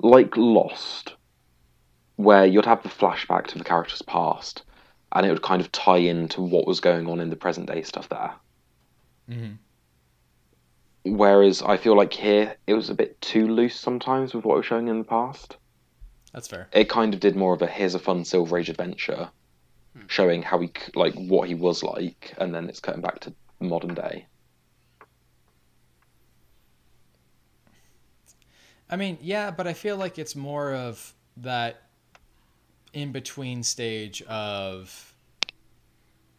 Like Lost, where you'd have the flashback to the character's past, and it would kind of tie into what was going on in the present day stuff there. mhm. Whereas I feel like here it was a bit too loose sometimes with what was showing in the past. That's fair. It kind of did more of a here's a fun Silver Age adventure, Hmm. showing how he like what he was like, and then it's cutting back to modern day. I mean, yeah, but I feel like it's more of that in between stage of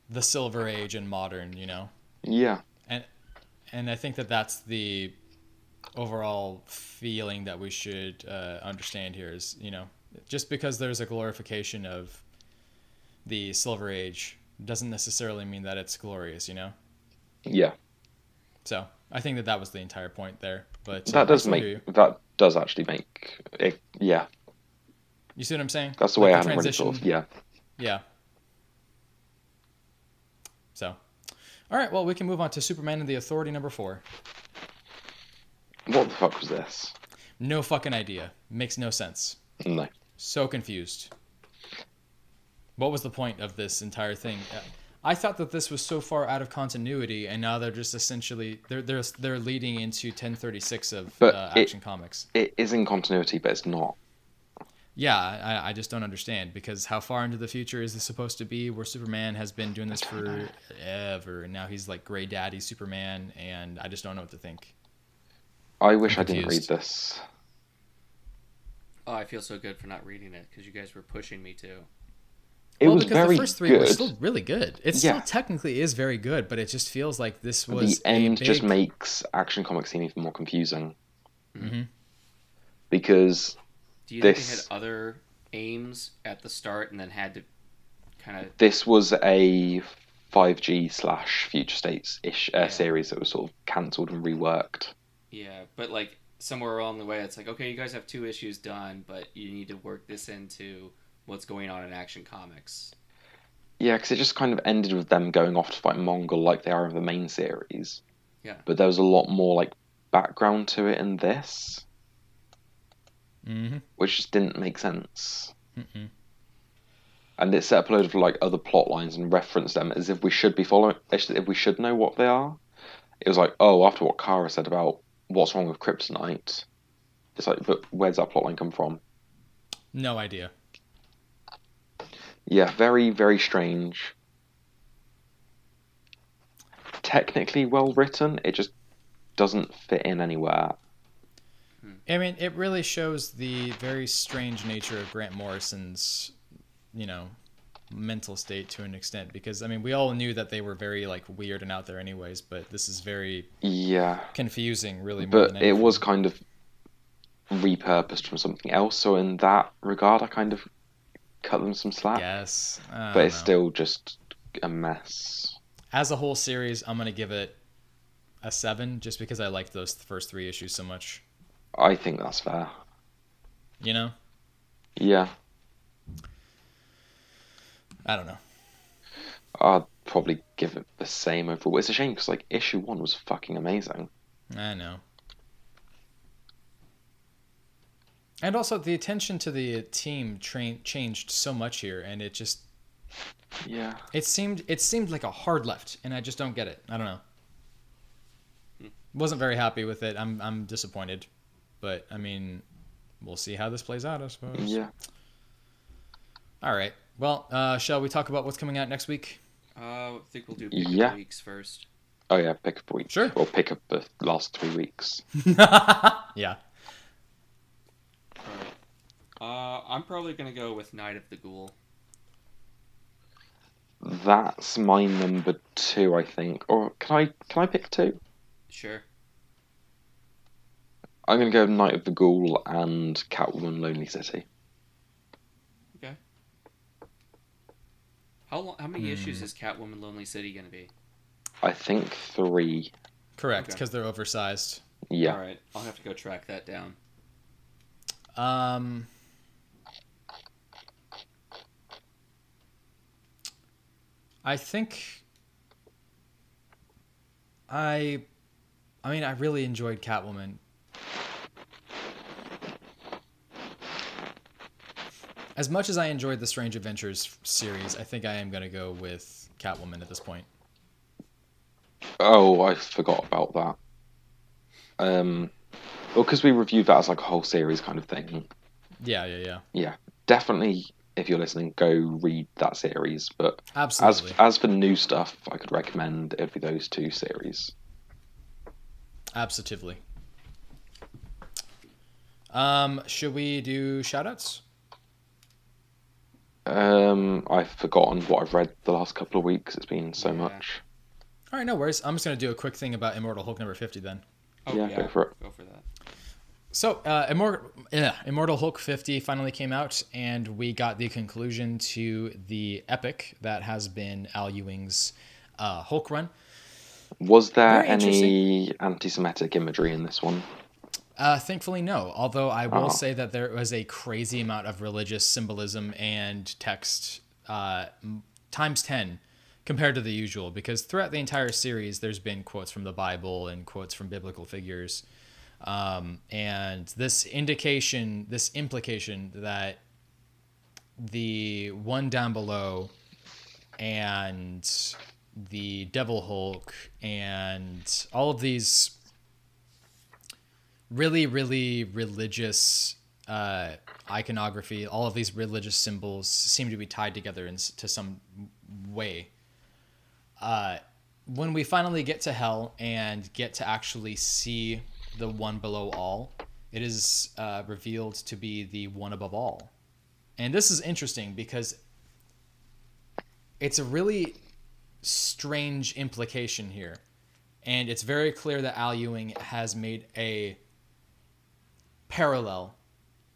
the Silver Age and modern, you know? Yeah, And and I think that that's the overall feeling that we should uh, understand here is, you know, just because there's a glorification of the Silver Age doesn't necessarily mean that it's glorious, you know? yeah. So I think that that was the entire point there. But uh, That I does still hear you. make that does actually make it. Yeah, You see what I'm saying? that's the way Like I hadn't really thought. Yeah, Yeah. So, all right. Well, we can move on to Superman and the Authority number four. what the fuck was this? No fucking idea. Makes no sense. No, So confused. What was the point of this entire thing? I thought that this was so far out of continuity, and now they're just essentially they're they're they're leading into 1036 of But uh, it- Action Comics. it is in continuity, but it's not. Yeah, I, I just don't understand because how far into the future is this supposed to be? Where Superman has been doing this forever, and now he's like Gray Daddy Superman, and I just don't know what to think. I wish I'm didn't read this. Oh, I feel so good for not reading it because you guys were pushing me to. It well, was because very the first three good. were still really good. It Yeah. still technically is very good, but it just feels like this was the end a just makes Action Comics seem even more confusing Mhm. because Do you think they This- had other aims at the start and then had to kind of? this was a 5G slash Future States ish uh, Yeah. series that was sort of cancelled and reworked. Yeah, but like somewhere along the way, it's like okay, you guys have two issues done, but you need to work this into what's going on in Action Comics. Yeah, because it just kind of ended with them going off to fight Mongul like they are in the main series. Yeah. But there was a lot more like background to it in this, Mhm. which just didn't make sense. Mm-mm. And it set up a load of like other plot lines and referenced them as if we should be following, as if we should know what they are. It was like, oh, after what Kara said about what's wrong with Kryptonite, it's like, but where's that plot line come from? No idea. Yeah, very, very strange. Technically well written, it just doesn't fit in anywhere. Hmm. I mean, it really shows the very strange nature of Grant Morrison's, you know, mental state to an extent. Because I mean, we all knew that they were very like weird and out there, anyways. But this is very Yeah, confusing, really. But it was kind of repurposed from something else. So in that regard, I kind of cut them some slack. Yes, but don't it's know. still just a mess. as a whole series, I'm gonna give it a seven, just because I liked those first three issues so much. I think that's fair. You know, Yeah, I don't know. I'd probably give it the same overall. It's a shame because like issue one was fucking amazing. I know. And also, the attention to the team train changed so much here, and it just Yeah. it seemed it seemed like a hard left, and I just don't get it. I don't know. Wasn't very happy with it. I'm I'm disappointed, but I mean, we'll see how this plays out. I suppose. Yeah. All right. Well, uh, shall we talk about what's coming out next week? Uh, I think we'll do pick Yeah. the weeks first. Oh yeah, pick up a week. Sure. Or pick up the last three weeks. yeah. Alright. Uh, I'm probably gonna go with Night of the Ghoul. That's my number two, I think. Or can I can I pick two? Sure. I'm gonna go Night of the Ghoul and Catwoman Lonely City. Okay. How long? How many Hmm. issues is Catwoman Lonely City gonna be? I think three. Correct, Okay. because they're oversized. Yeah. All right, I'll have to go track that down. Um. I think I I mean I really enjoyed Catwoman. As much as I enjoyed the Strange Adventures series, I think I am going to go with Catwoman at this point. Oh, I forgot about that. Um, well, because we reviewed that as like a whole series kind of thing. Yeah, yeah, yeah. Yeah, definitely. If you're listening, go read that series. But as Absolutely. as as for new stuff, I could recommend it'd be those two series. Absolutely. Um, should we do shoutouts? Um, I've forgotten what I've read the last couple of weeks. It's been so Yeah. much. All right, no worries. I'm just gonna do a quick thing about Immortal Hulk number fifty then. Oh, Yeah, go for it. Go for that. So, uh, Immortal, yeah, Immortal Hulk 50 finally came out, and we got the conclusion to the epic that has been Al Ewing's uh, Hulk run. Was there Very any anti-Semitic imagery in this one? Uh, thankfully, no. Although I will Oh. say that there was a crazy amount of religious symbolism and text uh, times 10 compared to the usual, because throughout the entire series, there's been quotes from the Bible and quotes from biblical figures. Um, and this indication, this implication that the one down below and the Devil Hulk and all of these really, really religious uh, iconography, all of these religious symbols seem to be tied together in, to some way. Uh, when we finally get to hell and get to actually see the one below all, it is uh, revealed to be the one above all. And this is interesting because it's a really strange implication here. And it's very clear that Al Ewing has made a parallel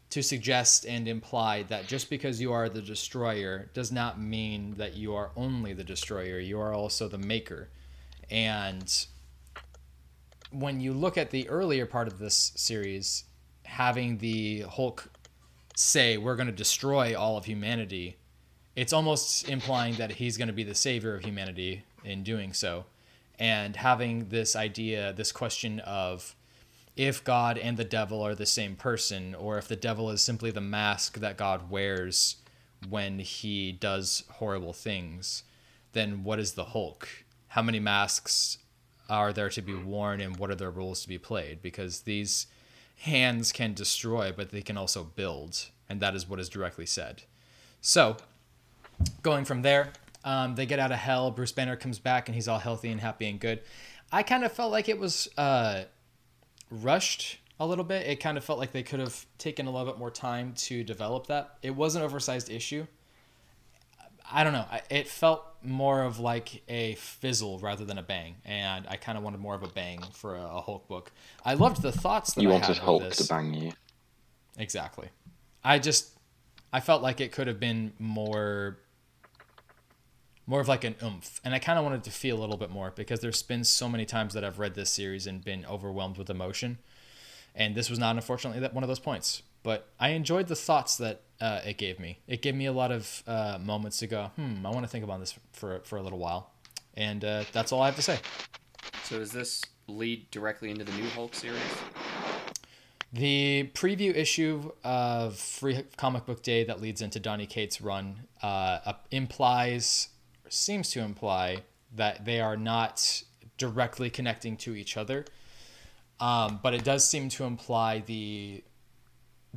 to suggest and imply that just because you are the destroyer does not mean that you are only the destroyer, you are also the maker. And when you look at the earlier part of this series, having the Hulk say, We're going to destroy all of humanity, it's almost implying that he's going to be the savior of humanity in doing so. And having this idea, this question of if God and the devil are the same person, or if the devil is simply the mask that God wears when he does horrible things, then what is the Hulk? How many masks are there to be worn, and what are their roles to be played? Because these hands can destroy, but they can also build, and that is what is directly said. So, going from there, um, they get out of hell. Bruce Banner comes back, and he's all healthy and happy and good. I kind of felt like it was uh, rushed a little bit. It kind of felt like they could have taken a little bit more time to develop that. It was an oversized issue. I don't know. It felt more of like a fizzle rather than a bang, and I kind of wanted more of a bang for a, a Hulk book. I loved the thoughts that You I wanted Hulk with to bang you. Exactly. I just I felt like it could have been more more of like an oomph. And I kind of wanted to feel a little bit more because there's been so many times that I've read this series and been overwhelmed with emotion. And this was not unfortunately that one of those points. But I enjoyed the thoughts that uh, it gave me. It gave me a lot of uh, moments to go, hmm, I want to think about this for for a little while. And uh, that's all I have to say. So does this lead directly into the new Hulk series? The preview issue of Free Comic Book Day that leads into Donny Cates' run uh, implies, or seems to imply, that they are not directly connecting to each other. Um, but it does seem to imply the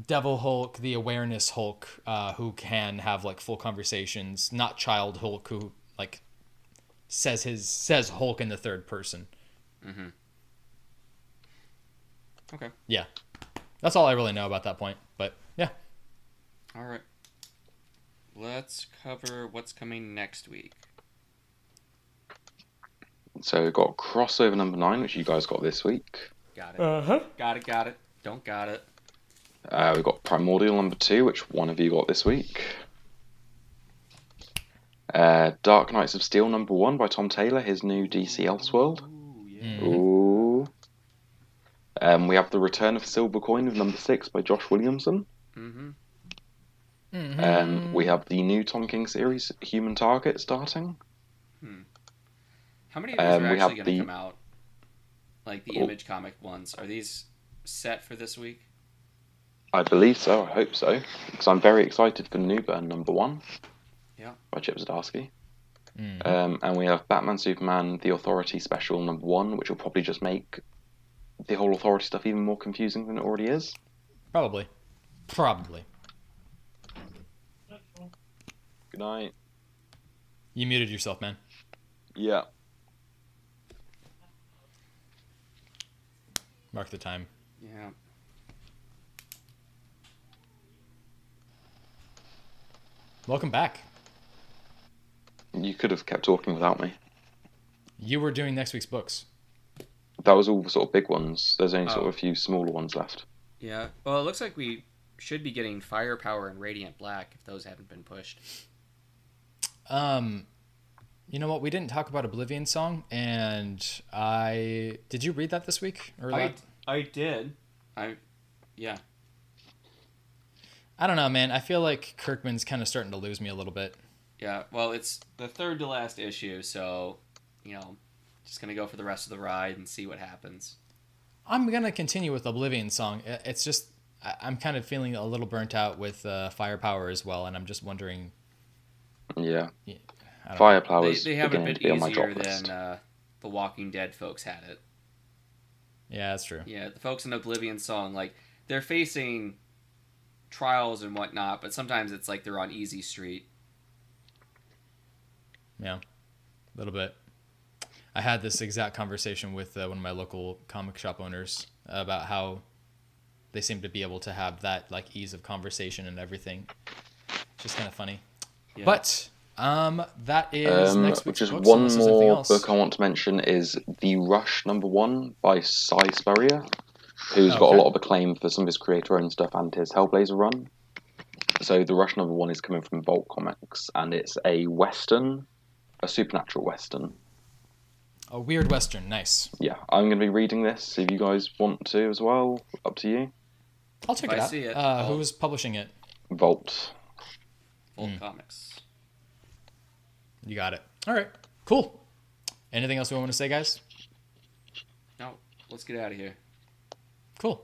Devil Hulk, the Awareness Hulk, uh, who can have like full conversations, not Child Hulk, who like says his says Hulk in the third person. Mm-hmm. Okay. Yeah, that's all I really know about that point. But yeah, All right. Let's cover what's coming next week. So we've got crossover number nine, which you guys got this week. Got it. uh-huh. got it. Got it. Don't got it. Uh, we've got Primordial number two, which one of you got this week. Uh, Dark Knights of Steel number one by Tom Taylor, his new DC Elseworld. Ooh, yeah. Mm. Ooh. Um, we have The Return of Silver Coin of number six by Josh Williamson. Mm-hmm. Um, we have the new Tom King series, Human Target, starting. How many of these Um, are actually going to the- come out? Like the Oh. image comic ones. Are these set for this week? I believe so. I hope so, because I'm very excited for Newburn number one. Yeah. By Chip Zdarsky. Mm. Um, and we have Batman Superman The Authority special number one, which will probably just make the whole Authority stuff even more confusing than it already is. Probably, probably. Good night. You muted yourself, man. Yeah. Mark the time. Yeah. Welcome back. You could have kept talking without me. You were doing next week's books. That was all the sort of big ones. There's only sort Oh. of a few smaller ones left. Yeah. Well, it looks like we should be getting Firepower and Radiant Black if those haven't been pushed. Um, you know what? We didn't talk about Oblivion song, and I did. You read that this week or I, that? I did. I, yeah. I don't know, man. I feel like Kirkman's kind of starting to lose me a little bit. Yeah. Well, it's the third to last issue, so you know, just gonna go for the rest of the ride and see what happens. I'm gonna continue with Oblivion song. It's just I- I'm kind of feeling a little burnt out with uh, Firepower as well, and I'm just wondering. Yeah. I don't They, they have it a bit to be on my easier than uh, the Walking Dead folks had it. Yeah, that's true. Yeah, the folks in Oblivion song, like they're facing trials and whatnot, but sometimes it's like they're on easy street. Yeah, a little bit. I had this exact conversation with uh, one of my local comic shop owners about how they seem to be able to have that like ease of conversation and everything. It's Just kind of funny. Yeah. But um, that is Um, next week's just books, one unless there's anything more else. book I want to mention is The Rush number one by Si Spurrier, who's got a lot of acclaim for some of his creator-owned stuff and his Hellblazer run. So The Rush number one is coming from Vault Comics, and it's a western, a supernatural western. A weird western, nice. Yeah, I'm going to be reading this. If you guys want to as well, up to you. I'll check If it I out. see it, uh, who's publishing it? Vault. Old Hmm. comics. You got it. All right, cool. Anything else we want to say, guys? No, let's get out of here. Cool.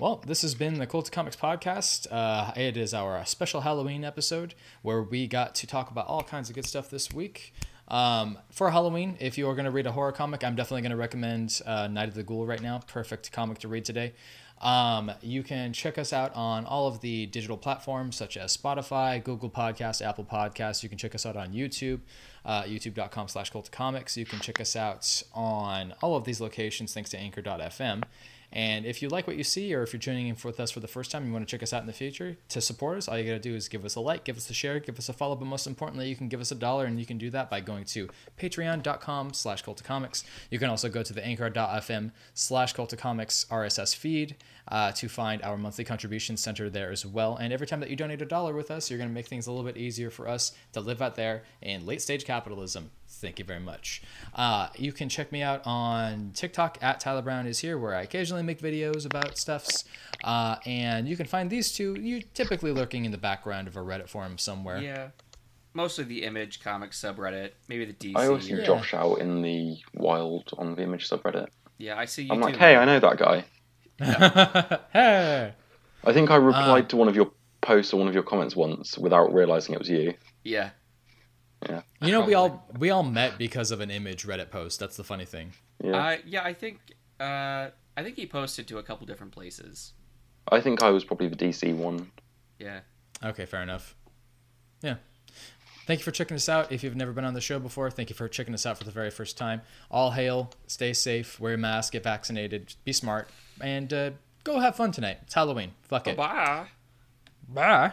Well, this has been the Cult Comics podcast. Uh, it is our special Halloween episode where we got to talk about all kinds of good stuff this week. Um, for Halloween, if you are going to read a horror comic, I'm definitely going to recommend uh, Night of the Ghoul right now. Perfect comic to read today. Um, you can check us out on all of the digital platforms such as Spotify, Google Podcasts, Apple Podcasts. You can check us out on YouTube, uh, youtube.com slash cult comics. You can check us out on all of these locations thanks to anchor.fm. And if you like what you see, or if you're tuning in with us for the first time, you want to check us out in the future to support us, all you got to do is give us a like, give us a share, give us a follow, but most importantly, you can give us a dollar, and you can do that by going to patreon.com slash cultocomics. You can also go to the anchor.fm slash cultocomics RSS feed uh, to find our monthly contribution center there as well. And every time that you donate a dollar with us, you're going to make things a little bit easier for us to live out there in late stage capitalism. Thank you very much. Uh, you can check me out on TikTok at Tyler Brown is here, where I occasionally make videos about stuffs. Uh, and you can find these two. You typically lurking in the background of a Reddit forum somewhere. Yeah. Mostly the Image Comics subreddit, maybe the DC. I always see Yeah. Josh out in the wild on the Image subreddit. Yeah, I see you I'm too. like, hey, I know that guy. hey. I think I replied Ah. to one of your posts or one of your comments once without realizing it was you. Yeah. You know, we all we all met because of an image Reddit post. That's the funny thing. Yeah. Uh, yeah, I think uh, I think he posted to a couple different places. I think I was probably the DC one. Yeah. Okay, fair enough. Yeah. Thank you for checking us out. If you've never been on the show before, thank you for checking us out for the very first time. All hail, stay safe, wear a mask, get vaccinated, be smart, and uh, go have fun tonight. It's Halloween. Fuck it. Bye. Bye.